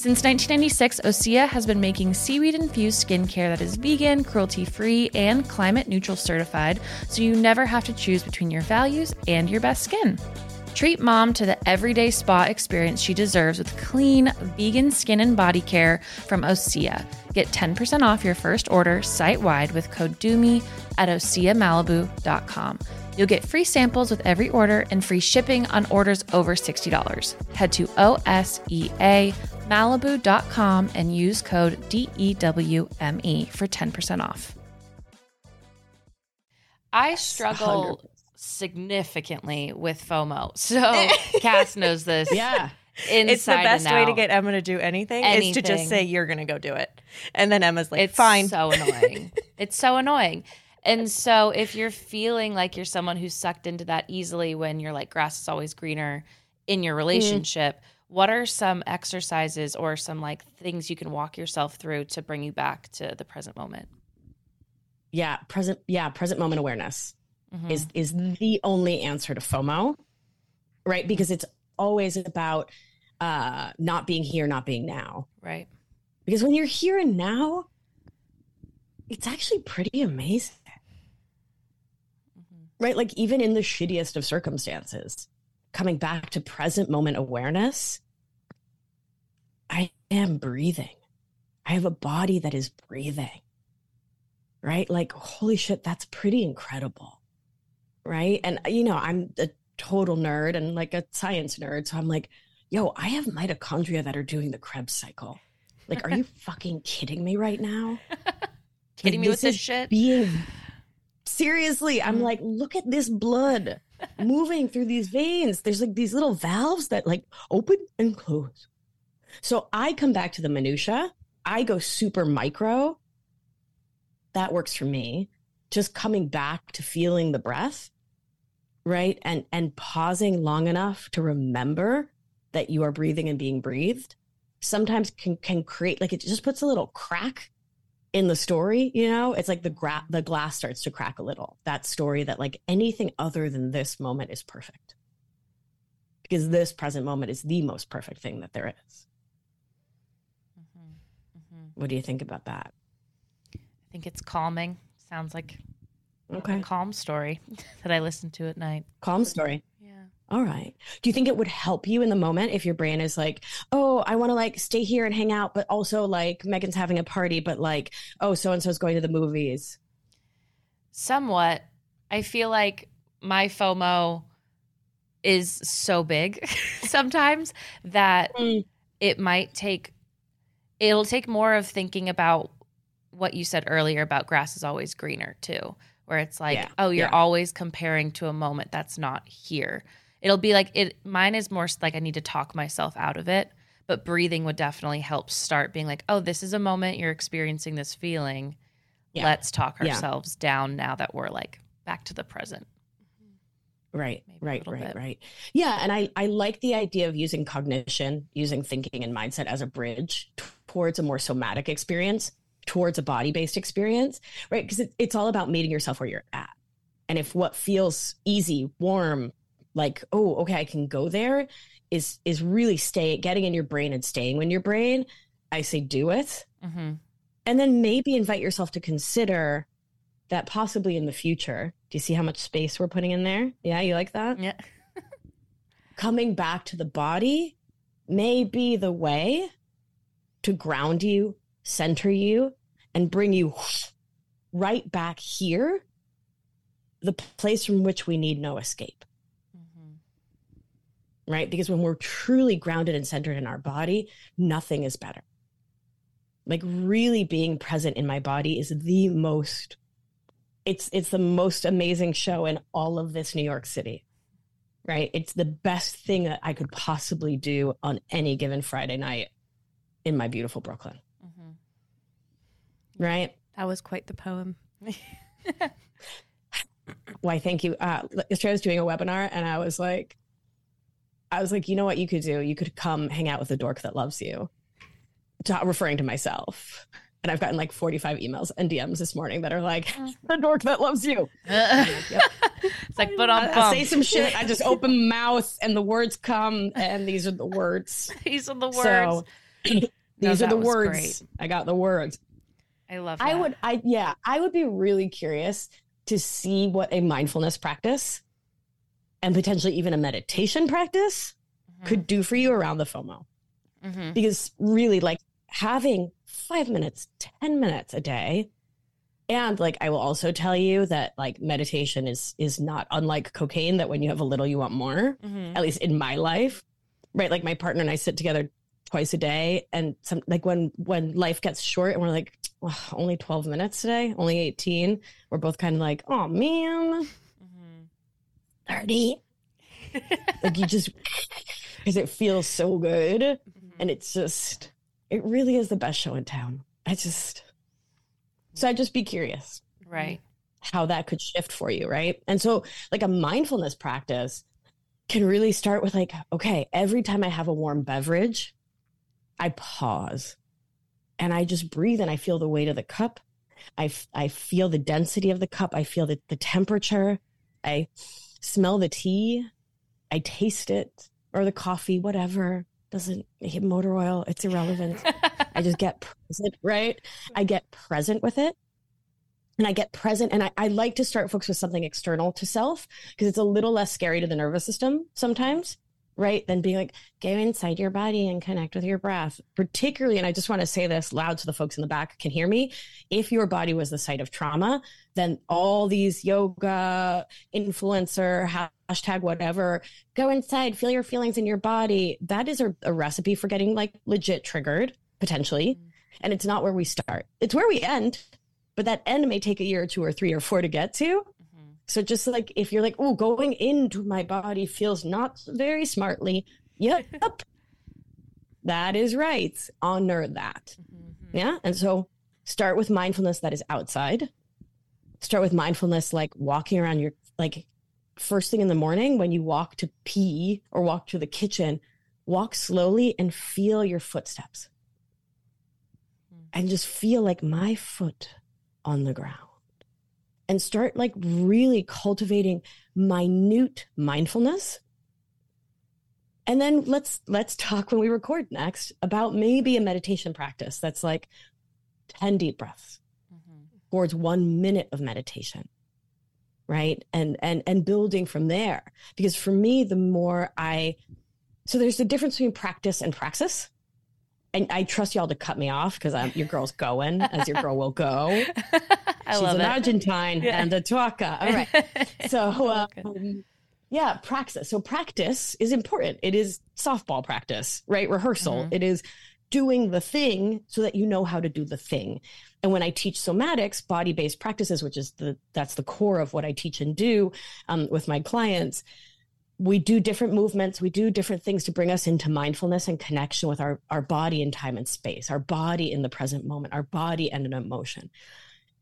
Speaker 2: Since 1996, Osea has been making seaweed infused skincare that is vegan, cruelty free, and climate neutral certified, so you never have to choose between your values and your best skin. Treat mom to the everyday spa experience she deserves with clean, vegan skin and body care from Osea. Get 10% off your first order site wide with code DEWME at OseaMalibu.com. You'll get free samples with every order and free shipping on orders over $60. Head to OSEAMalibu.com and use code DEWME for 10% off. I struggle significantly with FOMO. So *laughs* Cass knows this.
Speaker 4: Yeah.
Speaker 3: It's the best way to get Emma to do anything, is to just say you're going to go do it. And then Emma's like,
Speaker 2: It's
Speaker 3: fine.
Speaker 2: so annoying. it's so annoying. And so if you're feeling like you're someone who's sucked into that easily when you're like grass is always greener in your relationship, what are some exercises or some like things you can walk yourself through to bring you back to the present moment?
Speaker 4: Yeah. Present. Yeah. Present moment awareness.
Speaker 2: Mhm.
Speaker 4: is is the only answer to FOMO, right? Because it's always about uh not being here, not being now.
Speaker 2: right.
Speaker 4: Because when you're here and now, it's actually pretty amazing. Right? Like even in the shittiest of circumstances, coming back to present moment awareness, I am breathing. I have a body that is breathing. Right? Like holy shit, that's pretty incredible right? And uh, you know, I'm a total nerd and like a science nerd, so I'm like, yo, I have mitochondria that are doing the Krebs cycle. Like, are you *laughs* fucking kidding me right now?
Speaker 2: Kidding
Speaker 4: Like,
Speaker 2: me with this
Speaker 4: is
Speaker 2: shit?
Speaker 4: Being seriously, I'm
Speaker 2: Mhm.
Speaker 4: like, look at this blood *laughs* moving through these veins. There's like these little valves that like open and close. So I come back to the minutia. I go super micro. That works for me. Just coming back to feeling the breath, right? And and pausing long enough to remember that you are breathing and being breathed sometimes can can create like it just puts a little crack in the story, you know? It's like the gra- the glass starts to crack a little. That story that like anything other than this moment is perfect. Because this present moment is the most perfect thing that there is.
Speaker 2: Mhm. Mhm.
Speaker 4: What do you think about that?
Speaker 2: I think it's calming. Sounds like
Speaker 4: Okay.
Speaker 2: a calm story *laughs* that I listen to at night.
Speaker 4: Calm story.
Speaker 2: Yeah.
Speaker 4: All right. Do you think it would help you in the moment if your brain is like, oh, I want to like stay here and hang out, but also like Megan's having a party, but like, oh, so and so's going to the movies?
Speaker 2: Somewhat. I feel like my FOMO is so big *laughs* sometimes that *laughs*
Speaker 4: Mm.
Speaker 2: it might take it'll take more of thinking about what you said earlier about grass is always greener too, where it's like,
Speaker 4: Yeah,
Speaker 2: oh, you're
Speaker 4: yeah.
Speaker 2: always comparing to a moment that's not here. It'll be like it. Mine is more like I need to talk myself out of it, but breathing would definitely help start being like, oh, this is a moment you're experiencing this feeling.
Speaker 4: Yeah.
Speaker 2: Let's talk
Speaker 4: Yeah.
Speaker 2: ourselves down now that we're like back to the present.
Speaker 4: Right,
Speaker 2: Maybe
Speaker 4: right, right,
Speaker 2: bit.
Speaker 4: right. Yeah, and I I like the idea of using cognition, using thinking and mindset as a bridge towards a more somatic experience, towards a body-based experience, right? Because it, it's all about meeting yourself where you're at. And if what feels easy, warm, like, oh, okay, I can go there is is really stay getting in your brain and staying in your brain, I say do it.
Speaker 2: Mm-hmm.
Speaker 4: And then maybe invite yourself to consider that possibly in the future. Do you see how much space we're putting in there? Yeah, you like that?
Speaker 2: Yeah. *laughs*
Speaker 4: coming back to the body may be the way to ground you, center you, and bring you right back here, the place from which we need no escape. Right? Because when we're truly grounded and centered in our body, nothing is better. Like really being present in my body is the most it's it's the most amazing show in all of this New York City. Right? It's the best thing that I could possibly do on any given Friday night in my beautiful Brooklyn.
Speaker 2: Mm-hmm.
Speaker 4: Right?
Speaker 3: That was quite the poem. *laughs*
Speaker 4: Why thank you. Uh yesterday I was doing a webinar and I was like I was like, you know what you could do? You could come hang out with the dork that loves you. To, referring to myself. And I've gotten like 45 emails and DMs this morning that are like, uh. *laughs* the dork that loves you. *laughs*
Speaker 2: it's like, but
Speaker 4: I, I say some shit. I just open *laughs* mouth and the words come, and these are the words.
Speaker 2: These are the words. *clears throat*
Speaker 4: So
Speaker 2: No,
Speaker 4: these are the words.
Speaker 2: great.
Speaker 4: I got the words.
Speaker 2: I love.
Speaker 4: It.
Speaker 2: I
Speaker 4: would, I yeah, I would be really curious to see what a mindfulness practice and potentially even a meditation practice
Speaker 2: Mm-hmm.
Speaker 4: could do for you around the FOMO.
Speaker 2: Mhm.
Speaker 4: Because really, like having five minutes, 10 minutes a day. And like I will also tell you that like meditation is is not unlike cocaine that when you have a little you want more,
Speaker 2: Mhm.
Speaker 4: at least in my life. Right? Like my partner and I sit together twice a day and some like when when life gets short and we're like "Ugh, only 12 minutes today, only 18, we're both kind of like, "Oh man. 30." like you just because it feels so good. Mm-hmm. And it's just it really is the best show in town. I just so i'd just be curious
Speaker 2: Right.
Speaker 4: how that could shift for you right? And so like a mindfulness practice can really start with like okay every time i have a warm beverage i pause. And i just breathe and i feel the weight of the cup. I, I feel the density of the cup. I feel the, the temperature. I smell the tea i taste it or the coffee whatever doesn't hit motor oil it's irrelevant *laughs* I just get present, right? I get present with it. And I get present. And I, I like to start folks with something external to self because it's a little less scary to the nervous system sometimes, right? Than being like, go inside your body and connect with your breath. Particularly, and I just want to say this loud so the folks in the back can hear me. If your body was the site of trauma, then all these yoga, influencer, hashtag whatever, go inside, feel your feelings in your body. That is a, a recipe for getting like legit triggered potentially. Mm-hmm. And it's not where we start. It's where we end, but that end may take a year or two or three or four to get to. So just like if you're like, oh, going into my body feels not very smartly. Yep. *laughs* that is right. Honor that.
Speaker 2: Mhm.
Speaker 4: Yeah. And so start with mindfulness that is outside. Start with mindfulness like walking around your like first thing in the morning when you walk to pee or walk to the kitchen, walk slowly and feel your footsteps. And just feel like my foot on the ground. And start like really cultivating minute mindfulness. And then let's let's talk when we record next about maybe a meditation practice that's like 10 deep breaths
Speaker 2: Mhm.
Speaker 4: towards one minute of meditation right and and and building from there because for me the more i so there's a difference between practice and praxis and i trust y'all to cut me off because i'm your girl's going as your girl will go. *laughs*
Speaker 2: I
Speaker 4: she's
Speaker 2: love
Speaker 4: an
Speaker 2: it.
Speaker 4: argentine
Speaker 2: Yeah.
Speaker 4: and a tuaca. All right. *laughs* So um, yeah praxis. So practice is important. It is softball practice right? Rehearsal.
Speaker 2: Mhm.
Speaker 4: It is doing the thing so that you know how to do the thing. And when I teach somatics, body based practices, which is the that's the core of what I teach and do um, with my clients, we do different movements, we do different things to bring us into mindfulness and connection with our our body in time and space, our body in the present moment, our body and an emotion.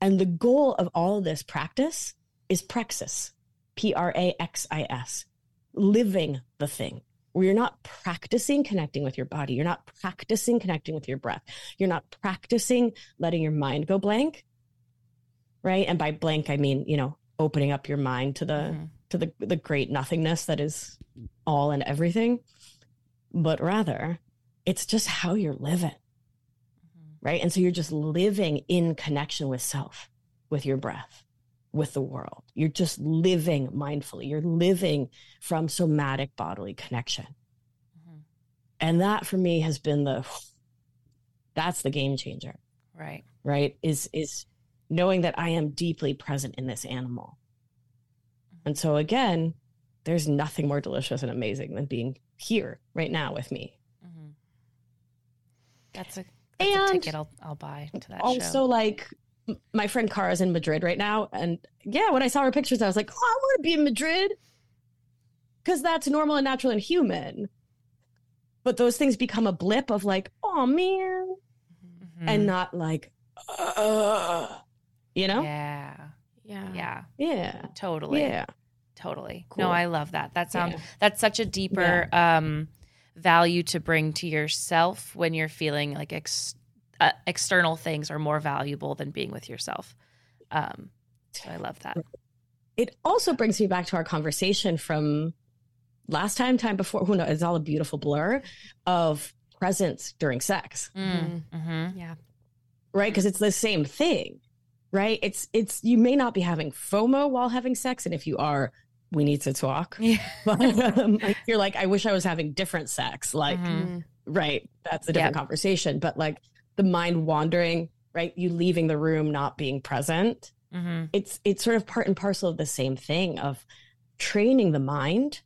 Speaker 4: And the goal of all of this practice is praxis, P R A X I S, living the thing. Where you're not practicing connecting with your body, you're not practicing connecting with your breath, you're not practicing letting your mind go blank, right? And by blank, I mean, you know, opening up your mind to the
Speaker 2: Mhm.
Speaker 4: To the the great nothingness that is all and everything, but rather it's just how you're living, right? And so you're just living in connection with self, with your breath, with the world. You're just living mindfully. You're living from somatic bodily connection.
Speaker 2: Mhm.
Speaker 4: And that for me has been the that's the game changer
Speaker 2: Right.
Speaker 4: right is is knowing that i am deeply present in this animal and so again there's nothing more delicious and amazing than being here right now with me.
Speaker 2: Mhm. That's a that's a
Speaker 4: And
Speaker 2: ticket I'll I'll buy to that
Speaker 4: also
Speaker 2: show.
Speaker 4: like my friend Cara's in Madrid right now. And yeah when I saw her pictures I was like oh I want to be in Madrid. Cuz that's normal and natural and human. But those things become a blip of like oh man.
Speaker 2: Mhm.
Speaker 4: and not like uh, you know?
Speaker 2: Yeah,
Speaker 3: Yeah.
Speaker 2: yeah,
Speaker 4: yeah.
Speaker 2: Totally,
Speaker 4: yeah
Speaker 2: totally.
Speaker 4: Cool.
Speaker 2: No, I love that. That sounds
Speaker 4: Yeah.
Speaker 2: that's such a deeper um value to bring to yourself when you're feeling like ex- uh, external things are more valuable than being with yourself. Um, so I love that.
Speaker 4: it also brings me back to our conversation from last time, time before. Who knows? It's all a beautiful blur of presence during sex,
Speaker 2: Mm, mhm.
Speaker 3: Yeah.
Speaker 4: right? Because it's the same thing, right? It's it's you may not be having FOMO while having sex, and if you are, we need to talk.
Speaker 2: Yeah.
Speaker 4: But *laughs* um, you're like, I wish I was having different sex, like
Speaker 2: Mhm.
Speaker 4: right? That's a different conversation. But like the mind wandering, right? You leaving the room, not being present.
Speaker 2: Mhm.
Speaker 4: it's it's sort of part and parcel of the same thing of training the mind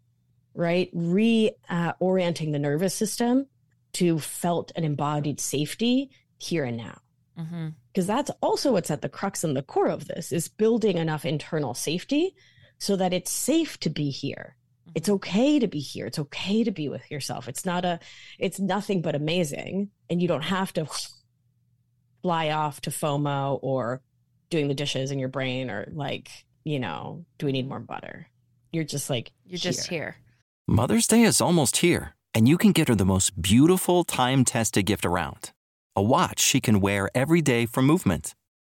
Speaker 4: right reorienting the nervous system to felt and embodied safety here and now
Speaker 2: Mhm.
Speaker 4: because that's also what's at the crux and the core of this is building enough internal safety so that it's safe to be here. Mm-hmm. It's okay to be here. It's okay to be with yourself. It's not a it's nothing but amazing. And you don't have to *laughs* fly off to fomo or doing the dishes in your brain or like you know do we need more butter? You're just like
Speaker 2: You're just here.
Speaker 5: Mother's Day is almost here, and you can get her the most beautiful time tested gift around. A watch she can wear every day for Movement.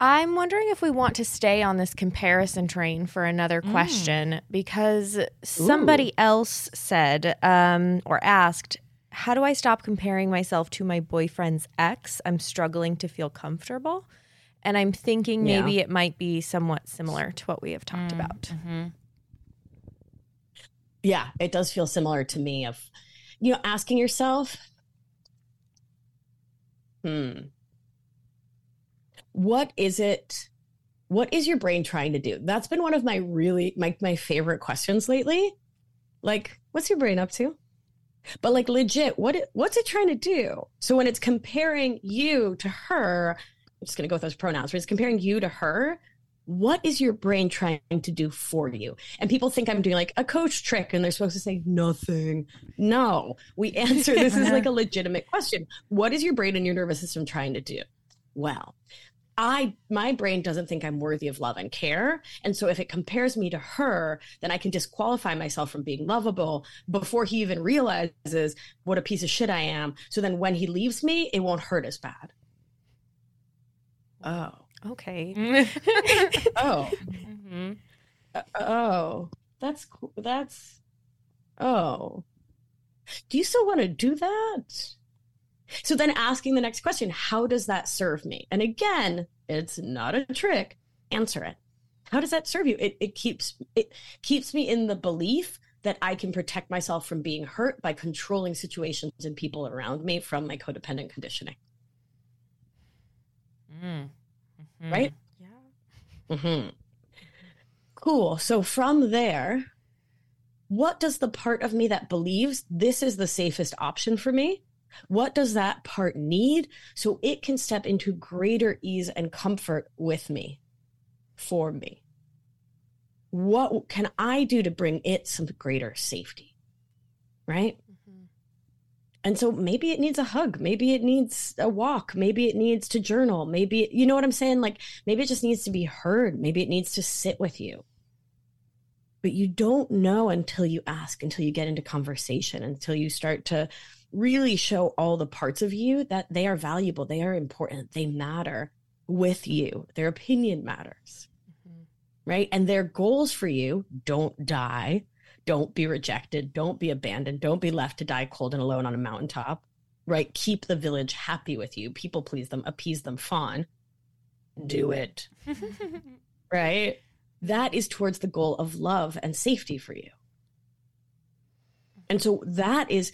Speaker 3: I'm wondering if we want to stay on this comparison train for another
Speaker 2: Mm.
Speaker 3: question because somebody else said um, or asked, How do I stop comparing myself to my boyfriend's ex? I'm struggling to feel comfortable. And I'm thinking
Speaker 4: Yeah.
Speaker 3: maybe it might be somewhat similar to what we have talked
Speaker 2: Mm,
Speaker 3: about.
Speaker 2: mhm.
Speaker 4: yeah it does feel similar to me of you know asking yourself hmm what is it what is your brain trying to do? That's been one of my really my, my favorite questions lately. Like what's your brain up to? But like legit what it, what's it trying to do? So when it's comparing you to her i'm just going to go with those pronouns when it's comparing you to her what is your brain trying to do for you? And people think i'm doing like a coach trick and they're supposed to say nothing. No we *laughs* answer this is like a *laughs* legitimate question. What is your brain and your nervous system trying to do? Well I my brain doesn't think I'm worthy of love and care. And so if it compares me to her, then I can disqualify myself from being lovable before he even realizes what a piece of shit I am. So then when he leaves me, it won't hurt as bad. Oh.
Speaker 3: Okay. *laughs*
Speaker 4: Oh.
Speaker 2: Mhm.
Speaker 4: Uh, oh. That's cool. That's Oh. Do you still want to do that? So then asking the next question, how does that serve me? And again, it's not a trick. Answer it. How does that serve you? It, it keeps it keeps me in the belief that I can protect myself from being hurt by controlling situations and people around me from my codependent conditioning.
Speaker 2: Mm. Mhm.
Speaker 4: Right? mm-hmm Cool. So from there, what does the part of me that believes this is the safest option for me? What does that part need so it can step into greater ease and comfort with me, for me? What can I do to bring it some greater safety? Right? Mm-hmm. And so maybe it needs a hug. Maybe it needs a walk. Maybe it needs to journal. Maybe, you know what I'm saying? Like, maybe it just needs to be heard. Maybe it needs to sit with you. But you don't know until you ask, until you get into conversation, until you start to really show all the parts of you that they are valuable, they are important, they matter with you. Their opinion matters. Mm-hmm. Right. And their goals for you don't die, don't be rejected, don't be abandoned, don't be left to die cold and alone on a mountaintop. Right. Keep the village happy with you, people please them, appease them, fawn. Do it. right? That is towards the goal of love and safety for you. And so that is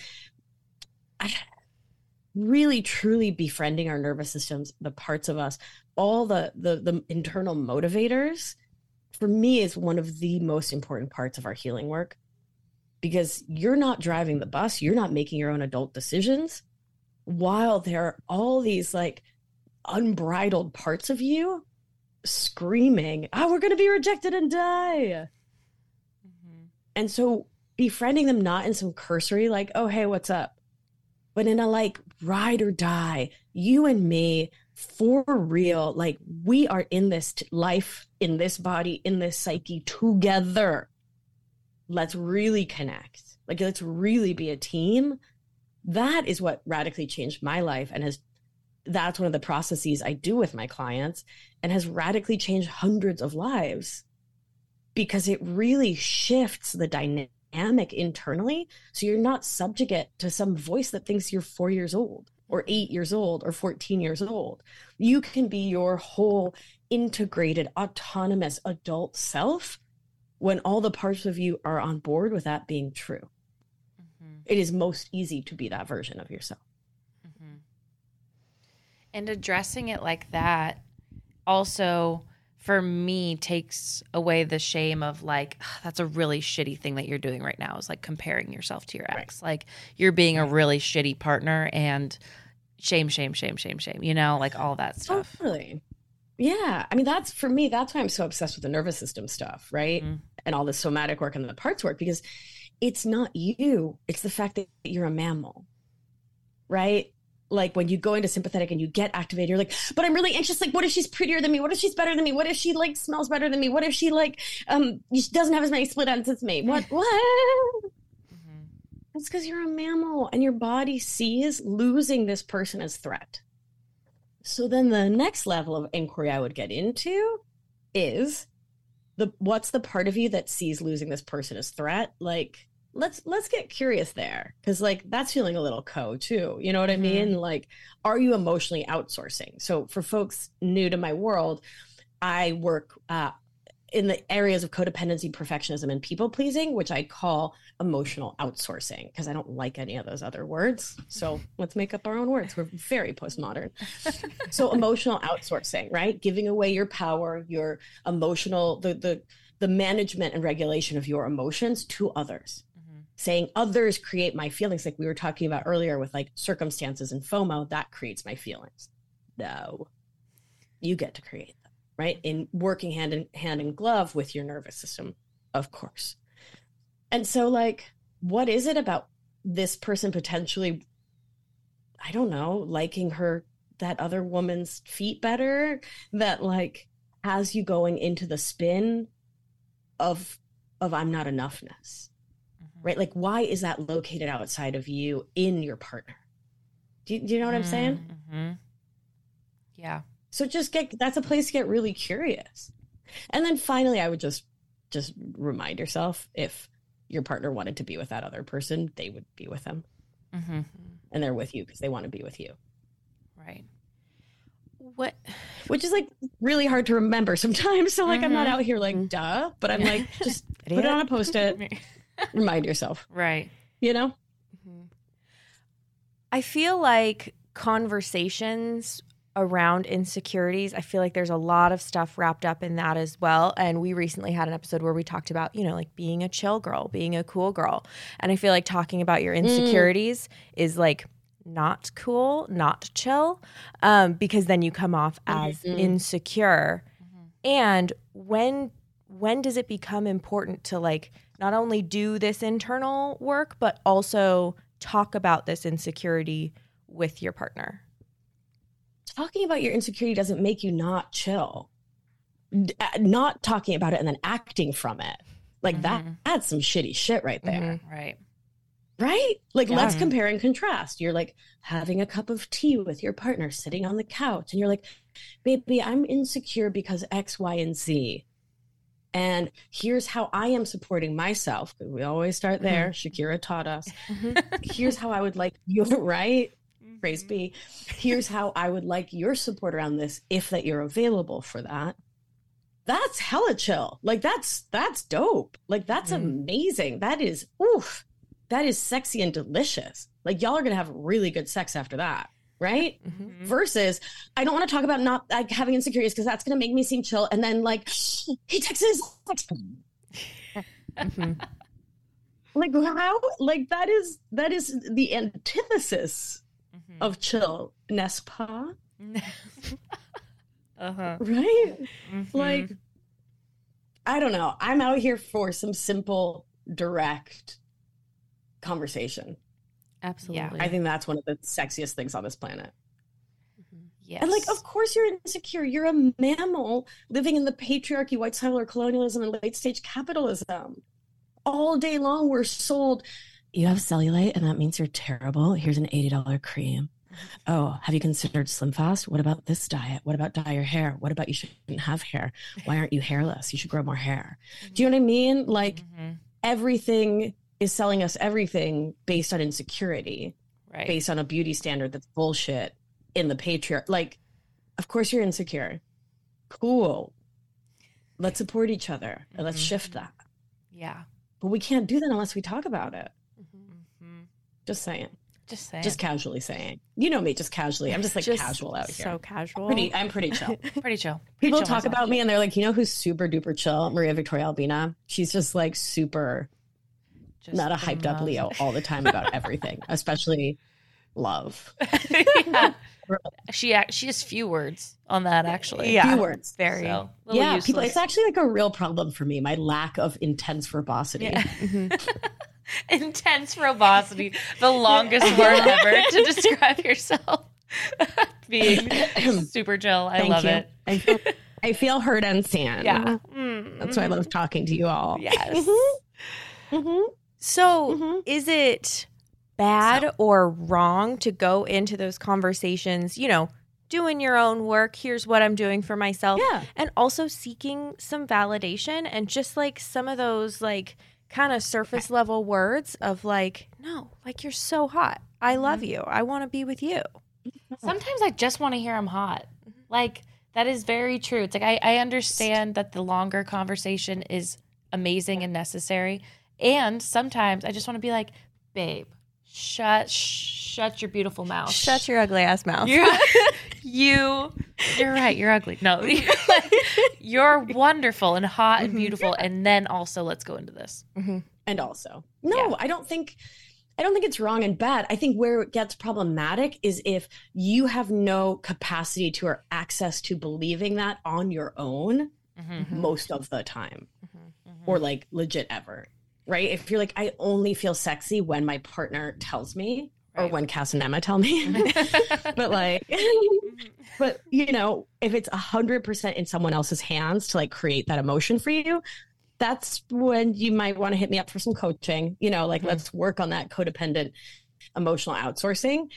Speaker 4: really truly befriending our nervous systems, the parts of us, all the the the internal motivators for me is one of the most important parts of our healing work because you're not driving the bus, you're not making your own adult decisions while there are all these like unbridled parts of you screaming, "Oh, we're going to be rejected and die."
Speaker 2: Mhm.
Speaker 4: And so befriending them not in some cursory, like, oh, hey, what's up? But in a like ride or die, you and me for real, like we are in this t- life, in this body, in this psyche together. Let's really connect. Like, let's really be a team. That is what radically changed my life and has that's one of the processes I do with my clients and has radically changed hundreds of lives because it really shifts the dynamic internally. So you're not subjugate to some voice that thinks you're four years old or eight years old or 14 years old. You can be your whole integrated, autonomous adult self when all the parts of you are on board with that being true.
Speaker 2: Mhm.
Speaker 4: It is most easy to be that version of yourself.
Speaker 2: Mhm. And addressing it like that also for me takes away the shame of like "Ugh, that's a really shitty thing that you're doing right now is like comparing yourself to your ex like you're being a really shitty partner and shame shame shame shame shame you know like all that stuff
Speaker 4: Totally. Yeah. I mean, that's for me, that's why I'm so obsessed with the nervous system stuff, right?
Speaker 2: Mhm.
Speaker 4: And all the somatic work and the parts work, because it's not you. It's the fact that you're a mammal, right? Like when you go into sympathetic and you get activated, you're like, but I'm really anxious. Like, what if she's prettier than me? What if she's better than me? What if she like smells better than me? What if she like um she doesn't have as many split ends as me? What *laughs* what?
Speaker 2: Mhm.
Speaker 4: It's because you're a mammal and your body sees losing this person as threat. So then the next level of inquiry I would get into is the what's the part of you that sees losing this person as threat? Like let's let's get curious there cuz like that's feeling a little co too. You know what I
Speaker 2: Mhm.
Speaker 4: mean? Like are you emotionally outsourcing? So for folks new to my world, I work uh in the areas of codependency, perfectionism, and people pleasing, which I call emotional outsourcing, because I don't like any of those other words. So let's make up our own words. We're very postmodern. so emotional outsourcing, right? Giving away your power, your emotional, the the the management and regulation of your emotions to others. Saying others create my feelings, like we were talking about earlier with like circumstances and FOMO, that creates my feelings. No, you get to create them, right? In working hand in hand in glove with your nervous system, of course. And so, like, what is it about this person potentially, I don't know, liking her, that other woman's feet better that, like, has you going into the spin of, of I'm not enoughness. Right? Like, why is that located outside of you in your partner? Do you, do you know what I'm saying?
Speaker 2: Mhm. yeah
Speaker 4: So just get that's a place to get really curious. And then finally I would just just remind yourself if your partner wanted to be with that other person, they would be with them
Speaker 2: hmm
Speaker 4: and they're with you because they want to be with you.
Speaker 2: right what *sighs*
Speaker 4: Which is like really hard to remember sometimes. *laughs* So like I'm not
Speaker 2: Mhm.
Speaker 4: out here like duh, but I'm like just *laughs* put it on a post-it. *laughs* remind yourself,
Speaker 2: Right.
Speaker 4: you know? Mm-hmm.
Speaker 3: I feel like conversations around insecurities, I feel like there's a lot of stuff wrapped up in that as well. And we recently had an episode where we talked about, you know, like being a chill girl, being a cool girl. And I feel like talking about your mm. insecurities is like not cool, not chill, um, because then you come off mm-hmm. as mm-hmm. insecure. And when when does it become important to like not only do this internal work but also talk about this insecurity with your partner?
Speaker 4: Talking about your insecurity doesn't make you not chill. D- uh, Not talking about it and then acting from it. Like that, that's some shitty shit right there.
Speaker 2: Right.
Speaker 4: right? Like, let's compare and contrast. You're like having a cup of tea with your partner sitting on the couch, and you're like, baby, I'm insecure because X, Y, and Z. And here's how I am supporting myself. We always start mm-hmm. there. Shakira taught us. Mm-hmm. Here's how I would like you, *laughs* right? Mm-hmm. Praise be. Here's how I would like your support around this if that you're available for that. That's hella chill. Like that's that's dope. Like that's amazing. That is oof. That is sexy and delicious. Like y'all are gonna have really good sex after that, right? Versus, I don't want to talk about not like having insecurities because that's gonna make me seem chill. And then like he texts *laughs* like how like that is that is the antithesis of chill, n'est-ce pas? *laughs*
Speaker 2: Uh-huh.
Speaker 4: Right?
Speaker 2: Mm-hmm.
Speaker 4: Like, I don't know. I'm out here for some simple, direct conversation.
Speaker 3: Absolutely.
Speaker 4: I think that's one of the sexiest things on this planet.
Speaker 2: Yes.
Speaker 4: And like, of course, you're insecure. You're a mammal living in the patriarchy, white settler colonialism, and late stage capitalism. All day long, we're sold. You have cellulite, and that means you're terrible. Here's an eighty dollar cream. Oh, have you considered Slim Fast? What about this diet? What about dye your hair? What about you shouldn't have hair? Why aren't you hairless? You should grow more hair. Do you know what I mean? Like
Speaker 2: Mhm.
Speaker 4: everything is selling us everything based on insecurity
Speaker 2: Right.
Speaker 4: based on a beauty standard that's bullshit in the patriarch. Like, of course you're insecure. Cool. Let's support each other and let's shift that.
Speaker 2: Yeah.
Speaker 4: But we can't do that unless we talk about it.
Speaker 2: Mhm.
Speaker 4: Just saying.
Speaker 2: Just saying.
Speaker 4: Just casually saying. You know me, just casually. I'm just like
Speaker 3: Just
Speaker 4: casual out here.
Speaker 3: So casual.
Speaker 4: pretty, I'm pretty chill. *laughs*
Speaker 2: pretty chill. Pretty
Speaker 4: People
Speaker 2: chill
Speaker 4: talk
Speaker 2: myself.
Speaker 4: about me and they're like, you know who's super duper chill? Maria Victoria Albina. She's just like super
Speaker 2: Just
Speaker 4: not a
Speaker 2: the
Speaker 4: hyped up Leo all the time about everything, *laughs* especially love.
Speaker 2: yeah. *laughs* She she has few words on that actually.
Speaker 3: Yeah.
Speaker 4: Few words.
Speaker 3: Very.
Speaker 2: So, little
Speaker 4: yeah, people. It's actually like a real problem for me. My lack of intense verbosity.
Speaker 2: Yeah. *laughs*
Speaker 3: Mhm.
Speaker 2: intense verbosity, the longest word ever to describe yourself. Being *clears throat* super chill. I
Speaker 4: Thank
Speaker 2: love
Speaker 4: you.
Speaker 2: it.
Speaker 4: I feel, I feel heard and seen.
Speaker 2: Yeah. Mm,
Speaker 4: that's why I love talking to you all.
Speaker 2: Yes.
Speaker 4: Mhm.
Speaker 3: So,
Speaker 4: Mhm.
Speaker 3: is it bad or wrong to go into those conversations, you know, doing your own work? Here's what I'm doing for myself.
Speaker 4: Yeah.
Speaker 3: And also seeking some validation and just like some of those, like, kind of surface level words of like, no, like you're so hot. I love you. I want to be with you. *laughs*
Speaker 2: Sometimes I just want to hear I'm hot. Like that is very true. It's like I, I understand that the longer conversation is amazing and necessary. And sometimes I just want to be like, babe, shut shut your beautiful mouth.
Speaker 3: Shut your ugly ass mouth.
Speaker 2: you *laughs* you you're right, you're ugly. No. You're, *laughs* like, you're wonderful and hot and mm-hmm. beautiful. And then also let's go into this. Mm-hmm.
Speaker 4: And also, no,
Speaker 2: Yeah.
Speaker 4: I don't think. I don't think it's wrong and bad. I think where it gets problematic is if you have no capacity to or access to believing that on your own
Speaker 2: Mm-hmm. mm-hmm.
Speaker 4: most of the time or like legit ever. Right? If you're like, I only feel sexy when my partner tells me or when Cass and Emma tell me. *laughs* but like, but you know, if it's a hundred percent in someone else's hands to like create that emotion for you, that's when you might want to hit me up for some coaching. You know, like
Speaker 2: Mhm.
Speaker 4: let's work on that codependent emotional outsourcing.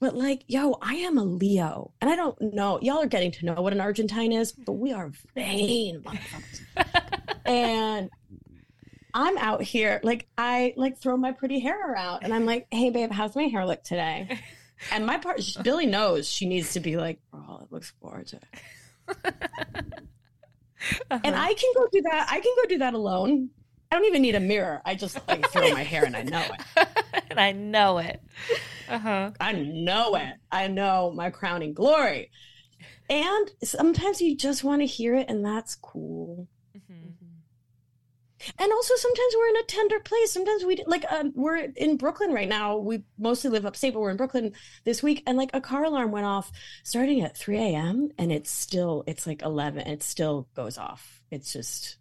Speaker 4: But like, yo, I am a Leo, and I don't know. Y'all are getting to know what an Argentine is, but we are vain *laughs* and I'm out here, like I like throw my pretty hair around, and I'm like, "Hey, babe, how's my hair look today?" *laughs* And my part, Billy knows she needs to be like, "Oh, it looks gorgeous." *laughs* And I can go do that. I can go do that alone. I don't even need a mirror. I just like throw my hair and I know it. *laughs*
Speaker 2: and I know it. Uh huh.
Speaker 4: I know it. I know my crowning glory. And sometimes you just want to hear it, and that's cool. And also, sometimes we're in a tender place. Sometimes we like um, we're in Brooklyn right now. We mostly live upstate, but we're in Brooklyn this week, and like a car alarm went off starting at three a.m. and it's still it's like eleven. It still goes off. It's just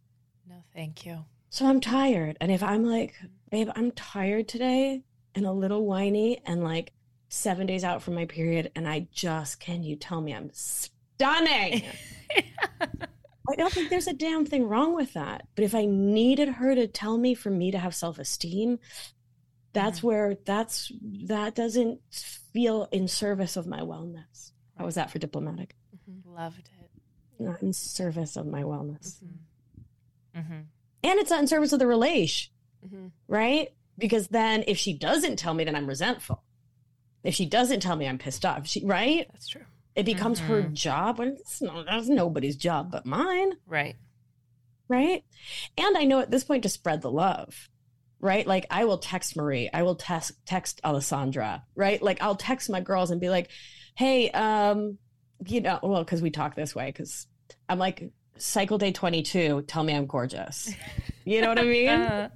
Speaker 2: No, thank you.
Speaker 4: so I'm tired. And if I'm like, babe, I'm tired today and a little whiny and like seven days out from my period, and I just can you tell me I'm stunning? *laughs* I don't think there's a damn thing wrong with that. But if I needed her to tell me for me to have self esteem, that's where that's that doesn't feel in service of my wellness. How was that for diplomatic?
Speaker 2: Loved it.
Speaker 4: Not in service of my wellness.
Speaker 2: Mm-hmm.
Speaker 4: And it's not in service of the relation,
Speaker 3: Mhm.
Speaker 4: right? Because then if she doesn't tell me, then I'm resentful. If she doesn't tell me, I'm pissed off. She right?
Speaker 2: That's true.
Speaker 4: It becomes her job. When it's no, that's nobody's job but mine.
Speaker 2: Right.
Speaker 4: right? And I know at this point to spread the love, right? Like I will text Marie, I will text text Alessandra, right? Like I'll text my girls and be like, "Hey, um, you know, well, because we talk this way, because I'm like cycle day 22. Tell me I'm gorgeous. *laughs* You know what I mean?
Speaker 2: Uh,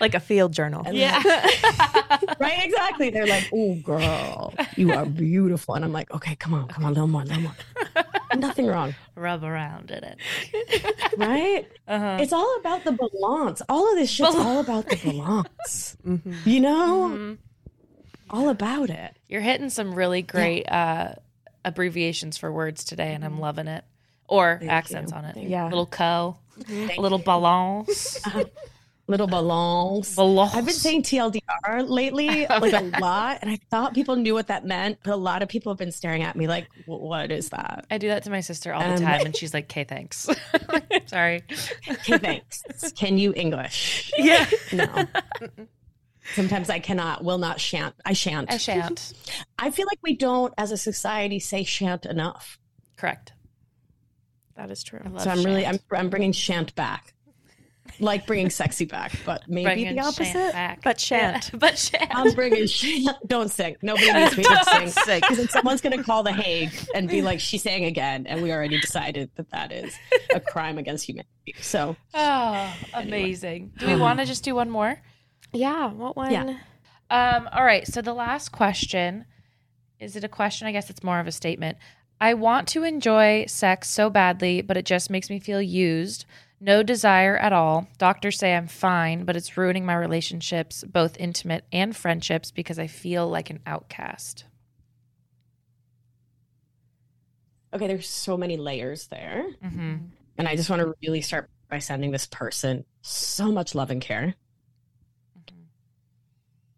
Speaker 3: like a field journal.
Speaker 4: And
Speaker 2: yeah. *laughs*
Speaker 4: right? Exactly. They're like, "Oh, girl, you are beautiful," and I'm like, "Okay, come on, come on, a little more, a little more." Nothing wrong,
Speaker 2: Rub around in it.
Speaker 4: right?
Speaker 2: Uh-huh.
Speaker 4: It's all about the balance. All of this shit's all about the balance. *laughs*
Speaker 3: Mhm.
Speaker 4: You know,
Speaker 2: Mhm.
Speaker 4: all about it.
Speaker 2: You're hitting some really great uh, abbreviations for words today, and I'm loving it. Or
Speaker 4: Thank
Speaker 2: accents
Speaker 4: you.
Speaker 2: on it.
Speaker 4: Thank
Speaker 3: Yeah.
Speaker 2: Little co,
Speaker 4: Thank
Speaker 2: a little
Speaker 4: you.
Speaker 2: balance.
Speaker 4: Little balloons.
Speaker 2: balance.
Speaker 4: I've been saying TLDR lately, *laughs* like a lot, and I thought people knew what that meant, but a lot of people have been staring at me like, "What is that?"
Speaker 2: I do that to my sister all the
Speaker 4: Um,
Speaker 2: time, *laughs* and she's like, "Okay, thanks." *laughs* Sorry.
Speaker 4: Okay, thanks. Can you English?
Speaker 2: Yeah.
Speaker 4: No. Sometimes I cannot, will not, shan't. I shan't.
Speaker 2: I shan't.
Speaker 4: I feel like we don't, as a society, say shan't enough.
Speaker 2: Correct.
Speaker 3: That is true.
Speaker 2: I love
Speaker 4: so I'm really, I'm. I'm bringing shan't back, like bringing sexy back, but maybe
Speaker 2: Bringing
Speaker 4: the
Speaker 2: shan't
Speaker 4: opposite.
Speaker 2: back.
Speaker 3: But shan't.
Speaker 2: Yeah, *laughs* but shan't.
Speaker 4: I'm bringing shan't. Don't sing. Nobody needs me to sing.
Speaker 2: Sick.
Speaker 4: Because someone's going to call the Hague and be like, she sang again. And we already decided that that is a crime against humanity. So
Speaker 2: Oh, amazing. Do we want to just do one more?
Speaker 3: Yeah. What one?
Speaker 4: Yeah.
Speaker 2: Um, all right. So the last question is it a question? I guess it's more of a statement. I want to enjoy sex so badly, but it just makes me feel used. No desire at all. Doctors say I'm fine, but it's ruining my relationships, both intimate and friendships, because I feel like an outcast.
Speaker 4: Okay, there's so many layers there.
Speaker 2: Mm-hmm.
Speaker 4: And I just want to really start by sending this person so much love and care.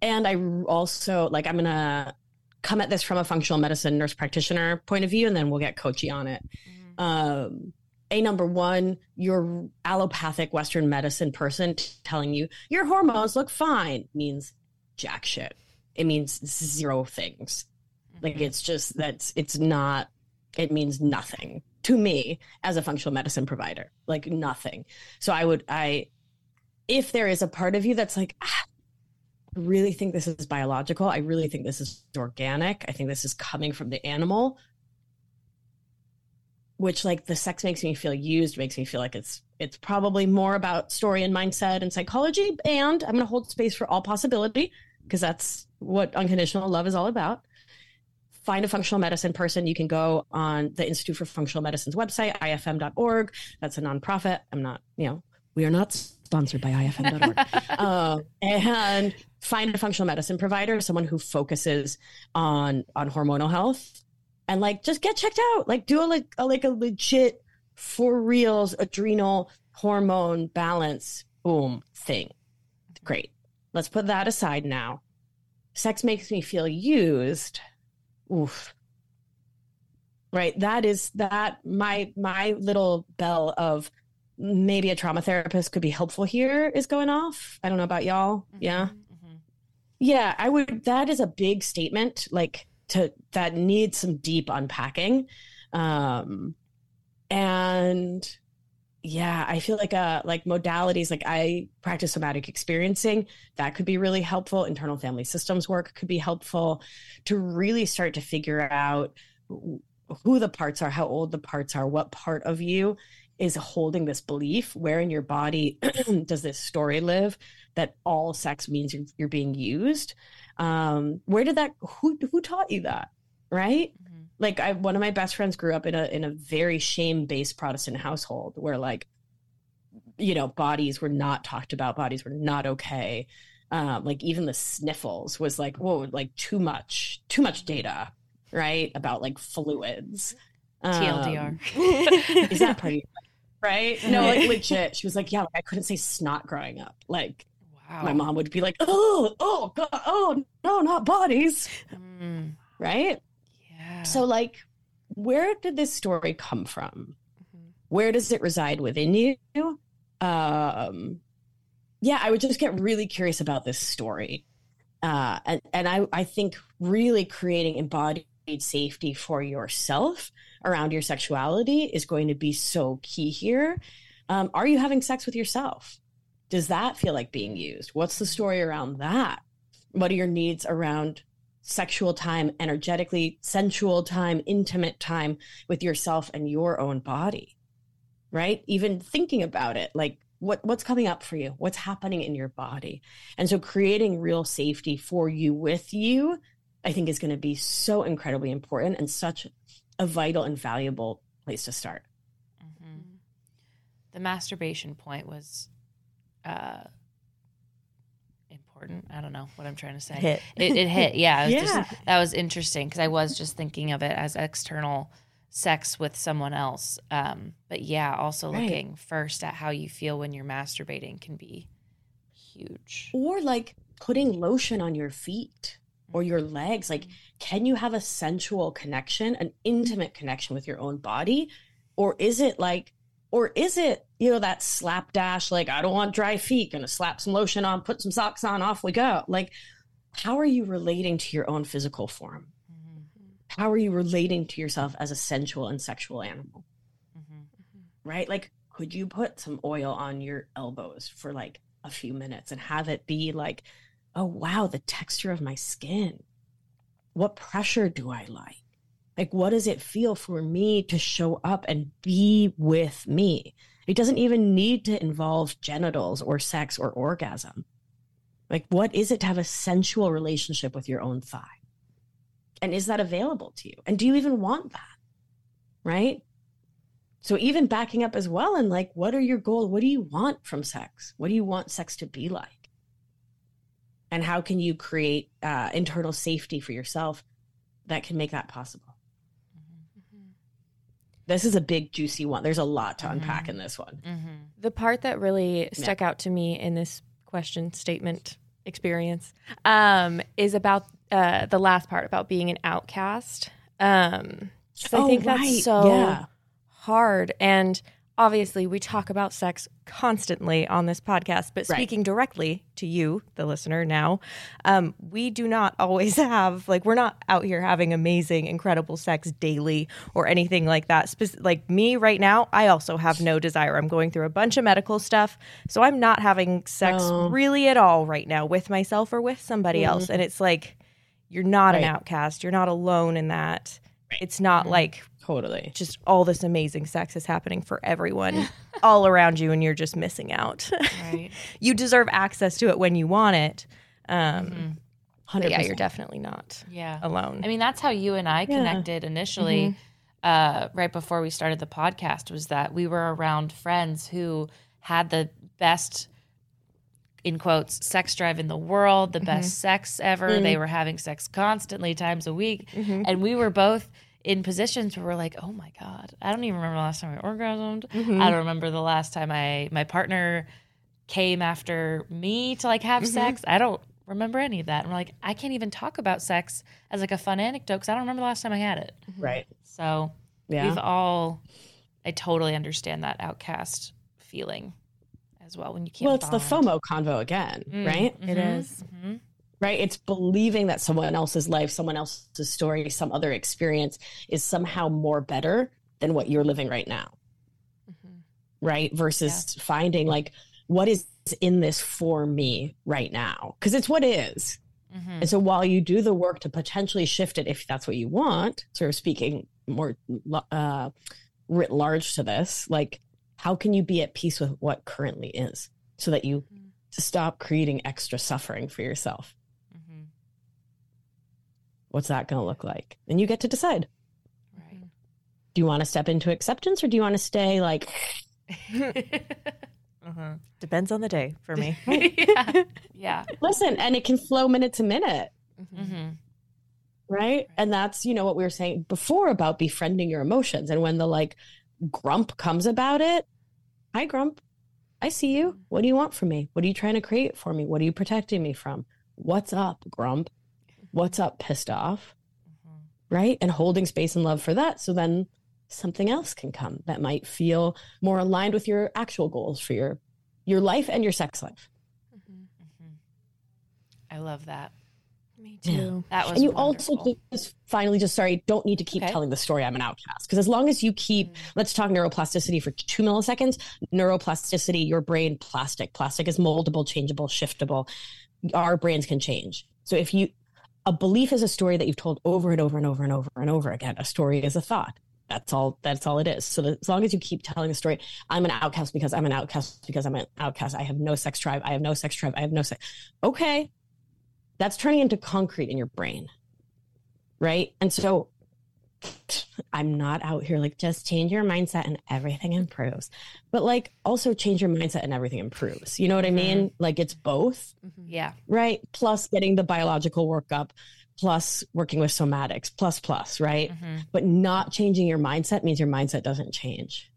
Speaker 4: And I also, like, I'm going to come at this from a functional medicine nurse practitioner point of view, and then we'll get coachy on it. Um, a number one, your allopathic Western medicine person t- telling you your hormones look fine means jack shit. It means zero things. Like it's just that's it's not. It means nothing to me as a functional medicine provider. Like nothing. So I would I, if there is a part of you that's like. Ah, I really think this is biological. I really think this is organic. I think this is coming from the animal which like the sex makes me feel used makes me feel like it's it's probably more about story and mindset and psychology. And i'm going to hold space for all possibility because that's what unconditional love is all about. Find a functional medicine person. You can go on the institute for functional medicine's website ifm.org that's a nonprofit. I'm not you know we are not sponsored by ifm.org uh, *laughs* and find a functional medicine provider someone who focuses on on hormonal health and like just get checked out. Like do a like a, like a legit for reals adrenal hormone balance boom thing. Great. Let's put that aside now. Sex makes me feel used. Oof. Right? That is that my my little bell of maybe a trauma therapist could be helpful here is going off. I don't know about y'all. Yeah.
Speaker 2: Mhm.
Speaker 4: yeah, I would. That is a big statement, like to that needs some deep unpacking, um, and yeah, I feel like uh like modalities like I practice somatic experiencing that could be really helpful. Internal family systems work could be helpful to really start to figure out who the parts are, how old the parts are, what part of you is holding this belief, where in your body *clears throat* does this story live that all sex means you're, you're being used. Um, where did that who who taught you that? Right?
Speaker 2: Mhm.
Speaker 4: like I one of my best friends grew up in a in a very shame based Protestant household where like you know bodies were not talked about, bodies were not okay. Um, like even the sniffles was like whoa, like too much, too much data, right? About like fluids. Um,
Speaker 2: TLDR. *laughs*
Speaker 4: is that part of your life, right? No, like *laughs* legit. She was like, yeah, like, I couldn't say snot growing up. Like
Speaker 2: wow.
Speaker 4: my mom would be like, oh, oh, god, oh no, not bodies,
Speaker 2: Mm,
Speaker 4: right?
Speaker 2: yeah.
Speaker 4: So, like, where did this story come from?
Speaker 2: Mhm.
Speaker 4: Where does it reside within you? Um, yeah, I would just get really curious about this story. Uh, and, and I, I think really creating embodied safety for yourself around your sexuality is going to be so key here. Um, are you having sex with yourself? Does that feel like being used? What's the story around that? What are your needs around sexual time, energetically sensual time, intimate time with yourself and your own body? Right? Even thinking about it, like what what's coming up for you? What's happening in your body? And so creating real safety for you with you, I think is going to be so incredibly important and such a vital and valuable place to start.
Speaker 2: Mhm. The masturbation point was uh, important. I don't know what I'm trying to say.
Speaker 3: Hit.
Speaker 2: It, it hit. *laughs* Yeah, it was
Speaker 4: Yeah.
Speaker 2: Just, that was interesting because I was just thinking of it as external sex with someone else. Um, but yeah, also
Speaker 4: Right.
Speaker 2: looking first at how you feel when you're masturbating can be huge.
Speaker 4: or like putting lotion on your feet or your legs like can you have a sensual connection an intimate connection with your own body or is it like or is it you know that slapdash like i don't want dry feet gonna slap some lotion on put some socks on off we go like how are you relating to your own physical form
Speaker 2: Mhm.
Speaker 4: how are you relating to yourself as a sensual and sexual animal
Speaker 2: Mhm.
Speaker 4: right? Like, could you put some oil on your elbows for like a few minutes and have it be like, oh, wow, the texture of my skin? What pressure do I like? Like, what does it feel for me to show up and be with me? It doesn't even need to involve genitals or sex or orgasm. Like, what is it to have a sensual relationship with your own thigh? And is that available to you? And do you even want that? Right? So even backing up as well and like what are your goals? What do you want from sex? What do you want sex to be like? And how can you create uh, internal safety for yourself that can make that possible? This is a big juicy one. There's a lot to unpack in this one.
Speaker 2: Mhm.
Speaker 3: The part that really stuck out to me in this question statement experience um, is about uh, the last part about being an outcast. Um, 'cause I
Speaker 4: Oh,
Speaker 3: think
Speaker 4: right.
Speaker 3: that's so
Speaker 4: Yeah.
Speaker 3: hard. And obviously, we talk about sex constantly on this podcast, but
Speaker 4: Right.
Speaker 3: speaking directly to you, the listener, now, um, we do not always *laughs* have, like, we're not out here having amazing, incredible sex daily or anything like that. Spec- like me right now, I also have no desire. I'm going through a bunch of medical stuff. So I'm not having sex
Speaker 4: Oh.
Speaker 3: really at all right now with myself or with somebody else. And it's like, you're not an outcast. You're not alone in that. It's not like
Speaker 4: Totally.
Speaker 3: just all this amazing sex is happening for everyone *laughs* all around you and you're just missing out.
Speaker 2: Right. *laughs*
Speaker 3: you deserve access to it when you want it. Um,
Speaker 2: Mhm.
Speaker 4: 100%.
Speaker 3: yeah, you're definitely not
Speaker 2: Yeah.
Speaker 3: alone.
Speaker 2: I mean, that's how you and I
Speaker 4: Yeah.
Speaker 2: connected initially, uh, right before we started the podcast, was that we were around friends who had the best, in quotes, sex drive in the world, the best sex ever. They were having sex constantly, times a week. And we were both in positions where we're like, oh my God, I don't even remember the last time I orgasmed. I don't remember the last time I, my partner came after me to like have sex. I don't remember any of that. And we're like, I can't even talk about sex as like a fun anecdote because I don't remember the last time I had it.
Speaker 4: Right.
Speaker 2: So
Speaker 4: Yeah.
Speaker 2: we've all, I totally understand that outcast feeling as well when you can't.
Speaker 4: well, it's the. FOMO convo again,
Speaker 2: Mm,
Speaker 4: right?
Speaker 3: It
Speaker 2: mhm,
Speaker 3: is.
Speaker 4: Right? It's believing that someone else's life, someone else's story, some other experience is somehow more better than what you're living right now. right? Versus finding like what is in this for me right now? Because it's what is.
Speaker 2: Mhm.
Speaker 4: And so while you do the work to potentially shift it, if that's what you want, sort of speaking more uh, writ large to this, like how can you be at peace with what currently is so that you stop creating extra suffering for yourself? What's that going to look like? And you get to decide.
Speaker 2: Right.
Speaker 4: Do you want to step into acceptance or do you want to stay like, *laughs*
Speaker 2: uh-huh.
Speaker 3: Depends on the day for me. *laughs*
Speaker 2: yeah. Yeah.
Speaker 4: listen, and it can flow minute to minute.
Speaker 2: hmm
Speaker 4: right? And that's, you know, what we were saying before about befriending your emotions. And when the like grump comes about it, hi, grump. I see you. What do you want from me? What are you trying to create for me? What are you protecting me from? What's up, grump? What's up, pissed off? Mm-hmm. Right? And holding space and love for that. So then something else can come that might feel more aligned with your actual goals for your your life and your sex life. Mm-hmm. Mm-hmm.
Speaker 2: I love that.
Speaker 3: Me
Speaker 4: Yeah.
Speaker 3: too.
Speaker 2: That was
Speaker 4: and you
Speaker 2: wonderful.
Speaker 4: also just finally just sorry don't need to keep
Speaker 2: Okay.
Speaker 4: telling the story i'm an outcast because as long as you keep let's talk neuroplasticity for two milliseconds neuroplasticity your brain plastic plastic is moldable changeable shiftable our brains can change so if you a belief is a story that you've told over and over and over and over and over again. A story is a thought. That's all that's all it is. So as long as you keep telling the story i'm an outcast because i'm an outcast because i'm an outcast. I have no sex drive. I have no sex drive. I have no sex. Okay. That's turning into concrete in your brain. Right. And so I'm not out here like just change your mindset and everything improves, but like also change your mindset and everything improves. You know what I mean? Like it's both,
Speaker 2: Yeah.
Speaker 4: right? Plus getting the biological workup, plus working with somatics, plus, plus, right?
Speaker 2: Mhm.
Speaker 4: But not changing your mindset means your mindset doesn't change.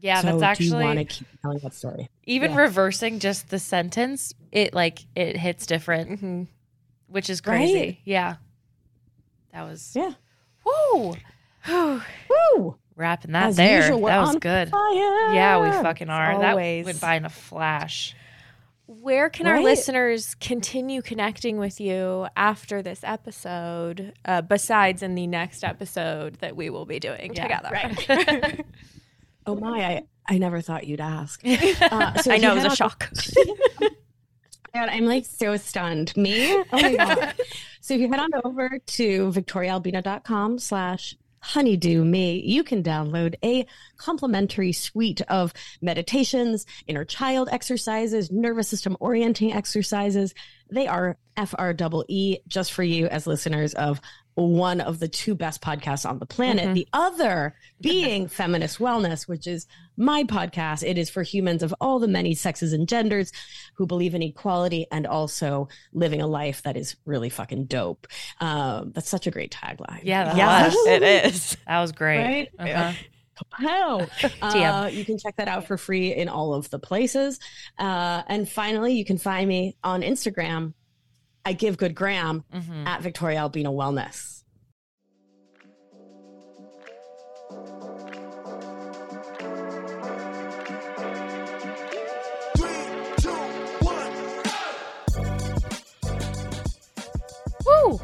Speaker 2: Yeah,
Speaker 4: so
Speaker 2: that's actually.
Speaker 4: do you want to keep telling that story?
Speaker 2: even
Speaker 4: yeah.
Speaker 2: reversing just the sentence, it like it hits different,
Speaker 3: Mm-hmm.
Speaker 2: which is crazy.
Speaker 4: Right?
Speaker 2: Yeah. That was
Speaker 4: Yeah.
Speaker 2: woo. *sighs*
Speaker 4: Woo!
Speaker 2: Wrapping that
Speaker 4: As
Speaker 2: there.
Speaker 4: usual,
Speaker 2: that was good.
Speaker 4: Fire.
Speaker 2: Yeah, we fucking are.
Speaker 3: Always.
Speaker 2: That went by in a flash.
Speaker 3: Where can our listeners continue connecting with you after this episode, uh, besides in the next episode that we will be doing
Speaker 2: Yeah,
Speaker 3: together? *laughs* *laughs*
Speaker 4: Oh my, I, I never thought you'd ask. *laughs* Uh, so
Speaker 3: I know it was a shock.
Speaker 4: God, I'm like so stunned. Me? Oh my God. So if you head on over to victoriaalbina.com slash honeydew me, you can download a complimentary suite of meditations, inner child exercises, nervous system orienting exercises. They are FREE just for you as listeners of one of the two best podcasts on the planet. The other being Feminist Wellness, which is my podcast. It is for humans of all the many sexes and genders who believe in equality and also living a life that is really fucking dope. Um, that's such a great tagline.
Speaker 2: Yeah, that
Speaker 3: yes,
Speaker 2: was.
Speaker 3: it is.
Speaker 2: That was great.
Speaker 4: Right?
Speaker 2: Uh-huh.
Speaker 4: Hell. *laughs* Uh, you can check that out for free in all of the places. Uh, and finally, you can find me on Instagram. I give good gram
Speaker 2: Mhm.
Speaker 4: at Victoria Albina Wellness.
Speaker 2: Woo!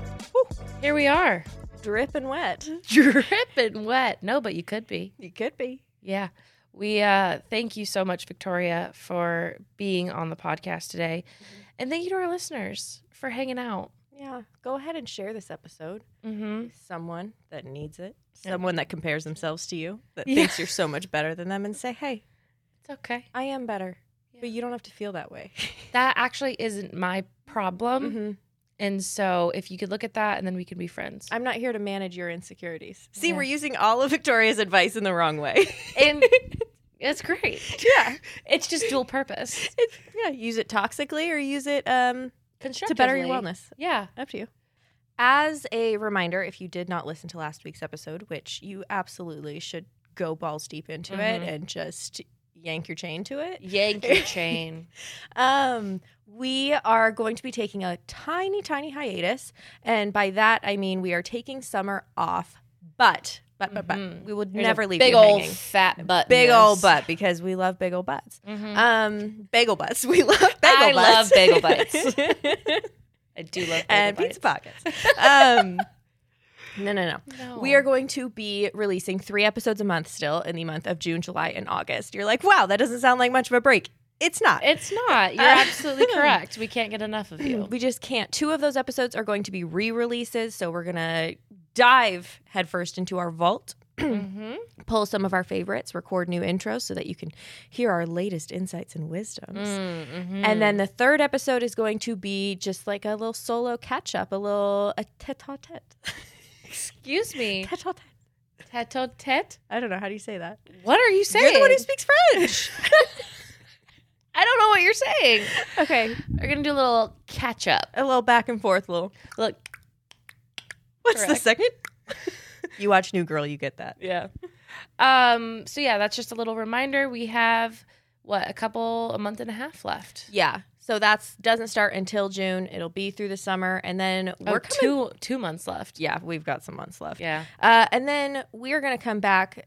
Speaker 2: Here we are.
Speaker 3: Dripping wet. *laughs*
Speaker 2: Dripping wet. No, but you could be.
Speaker 3: You could be.
Speaker 2: Yeah. We uh thank you so much, Victoria, for being on the podcast today. And thank you to our listeners for hanging out.
Speaker 3: Yeah. Go ahead and share this episode
Speaker 2: Mm-hmm.
Speaker 3: someone that needs it, someone that compares themselves to you, that
Speaker 2: Yeah.
Speaker 3: thinks you're so *laughs* much better than them, and say, hey,
Speaker 2: It's okay.
Speaker 3: I am better.
Speaker 2: Yeah.
Speaker 3: But you don't have to feel that way. *laughs*
Speaker 2: That actually isn't my problem.
Speaker 3: Mhm.
Speaker 2: And so if you could look at that and then we can be friends.
Speaker 3: I'm not here to manage your insecurities. See,
Speaker 2: Yeah.
Speaker 3: we're using all of Victoria's advice in the wrong way. *laughs*
Speaker 2: and it's great.
Speaker 3: yeah.
Speaker 2: It's just dual purpose.
Speaker 3: It, yeah. Use it toxically or use it um, to better your wellness.
Speaker 2: Yeah.
Speaker 3: Up to you. As a reminder, if you did not listen to last week's episode, which you absolutely should go balls deep into it
Speaker 2: Mhm.
Speaker 3: and just yank your chain to it.
Speaker 2: Yank your chain. *laughs*
Speaker 3: Um, we are going to be taking a tiny, tiny hiatus, and by that I mean we are taking summer off. But, but, but, but
Speaker 2: Mhm.
Speaker 3: we would
Speaker 2: There's
Speaker 3: never leave
Speaker 2: big old
Speaker 3: hanging.
Speaker 2: fat butt.
Speaker 3: Big old butt because we love big old butts.
Speaker 2: Mhm.
Speaker 3: Um, bagel butts. *laughs* We love bagel
Speaker 2: I love bagel bites. *laughs* I do love bagel bites
Speaker 3: and
Speaker 2: bites.
Speaker 3: pizza pockets. um, *laughs* No, no, no,
Speaker 2: No.
Speaker 3: We are going to be releasing three episodes a month still in the month of June, July, and August. You're like, wow, that doesn't sound like much of a break. It's not.
Speaker 2: It's not. You're absolutely *laughs* correct. We can't get enough of you.
Speaker 3: We just can't. Two of those episodes are going to be re releases. So we're going to dive headfirst into our vault,
Speaker 2: hmm *clears throat*
Speaker 3: pull some of our favorites, record new intros so that you can hear our latest insights and wisdoms.
Speaker 2: Mm-hmm.
Speaker 3: And then the third episode is going to be just like a little solo catch up, a little a tete a tete.
Speaker 2: excuse me,
Speaker 3: Tete a tete.
Speaker 2: tete a tete.
Speaker 3: I don't know. How do you say that?
Speaker 2: What are you saying?
Speaker 3: You're the one who speaks French. *laughs*
Speaker 2: I don't know what you're saying.
Speaker 3: okay.
Speaker 2: We're gonna do a little catch up.
Speaker 3: A little back and forth, little.
Speaker 2: Look,
Speaker 3: What's the second? You watch New Girl, you get that.
Speaker 2: yeah. Um. So yeah, that's just a little reminder. We have what a couple, a month and a half left.
Speaker 3: Yeah. So that's doesn't start until June. It'll be through the summer, and then
Speaker 2: We're
Speaker 3: we're coming-
Speaker 2: two two months left.
Speaker 3: Yeah, we've got some months left.
Speaker 2: Yeah.
Speaker 3: Uh, and then we're gonna come back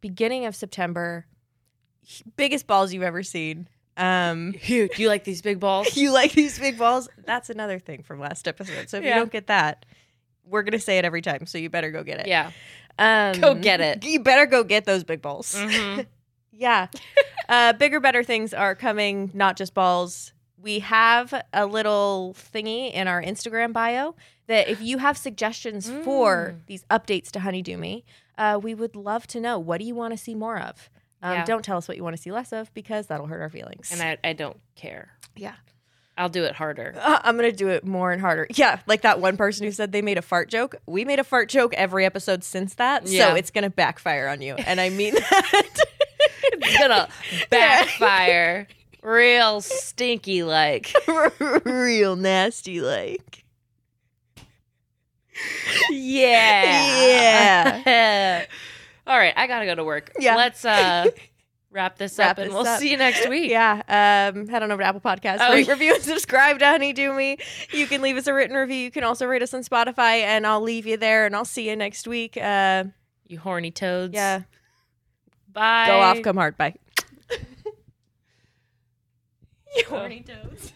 Speaker 3: beginning of September. Biggest balls you've ever seen. Um, *laughs*
Speaker 2: Huge. Do you like these big balls? *laughs*
Speaker 3: you like these big balls? That's another thing from last episode. So if
Speaker 2: Yeah.
Speaker 3: you don't get that, we're gonna say it every time. So you better go get it.
Speaker 2: yeah.
Speaker 3: Um,
Speaker 2: Go get it.
Speaker 3: You better go get those big balls.
Speaker 2: Mhm. *laughs*
Speaker 3: Yeah. uh, bigger, better things are coming, not just balls. We have a little thingy in our Instagram bio that if you have suggestions for
Speaker 2: Mm.
Speaker 3: these updates to Honeydew Me, uh, we would love to know. What do you want to see more of? Um,
Speaker 2: Yeah.
Speaker 3: Don't tell us what you want to see less of because that'll hurt our feelings.
Speaker 2: And I, I don't care.
Speaker 3: yeah.
Speaker 2: I'll do it harder.
Speaker 3: Uh, I'm going to do it more and harder. Yeah. Like that one person who said they made a fart joke. We made a fart joke every episode since that.
Speaker 2: Yeah.
Speaker 3: So it's going to backfire on you. And I mean *laughs* that.
Speaker 2: It's gonna *laughs* backfire real stinky like. *laughs*
Speaker 3: real nasty like.
Speaker 2: Yeah.
Speaker 3: Yeah.
Speaker 2: All right, I gotta go to work.
Speaker 3: Yeah.
Speaker 2: Let's uh wrap this
Speaker 3: Wrap
Speaker 2: up and
Speaker 3: this
Speaker 2: we'll
Speaker 3: up.
Speaker 2: see you next *laughs* week.
Speaker 3: Yeah. Um, head on over to Apple Podcasts,
Speaker 2: Oh,
Speaker 3: rate,
Speaker 2: yeah.
Speaker 3: review, and *laughs* subscribe to Honeydew Me. You can leave us a written review. You can also rate us on Spotify, and I'll leave you there, and I'll see you next week. Uh,
Speaker 2: You horny toads.
Speaker 3: yeah.
Speaker 2: Bye.
Speaker 3: Go off, come hard. Bye. *laughs*
Speaker 2: you horny toads.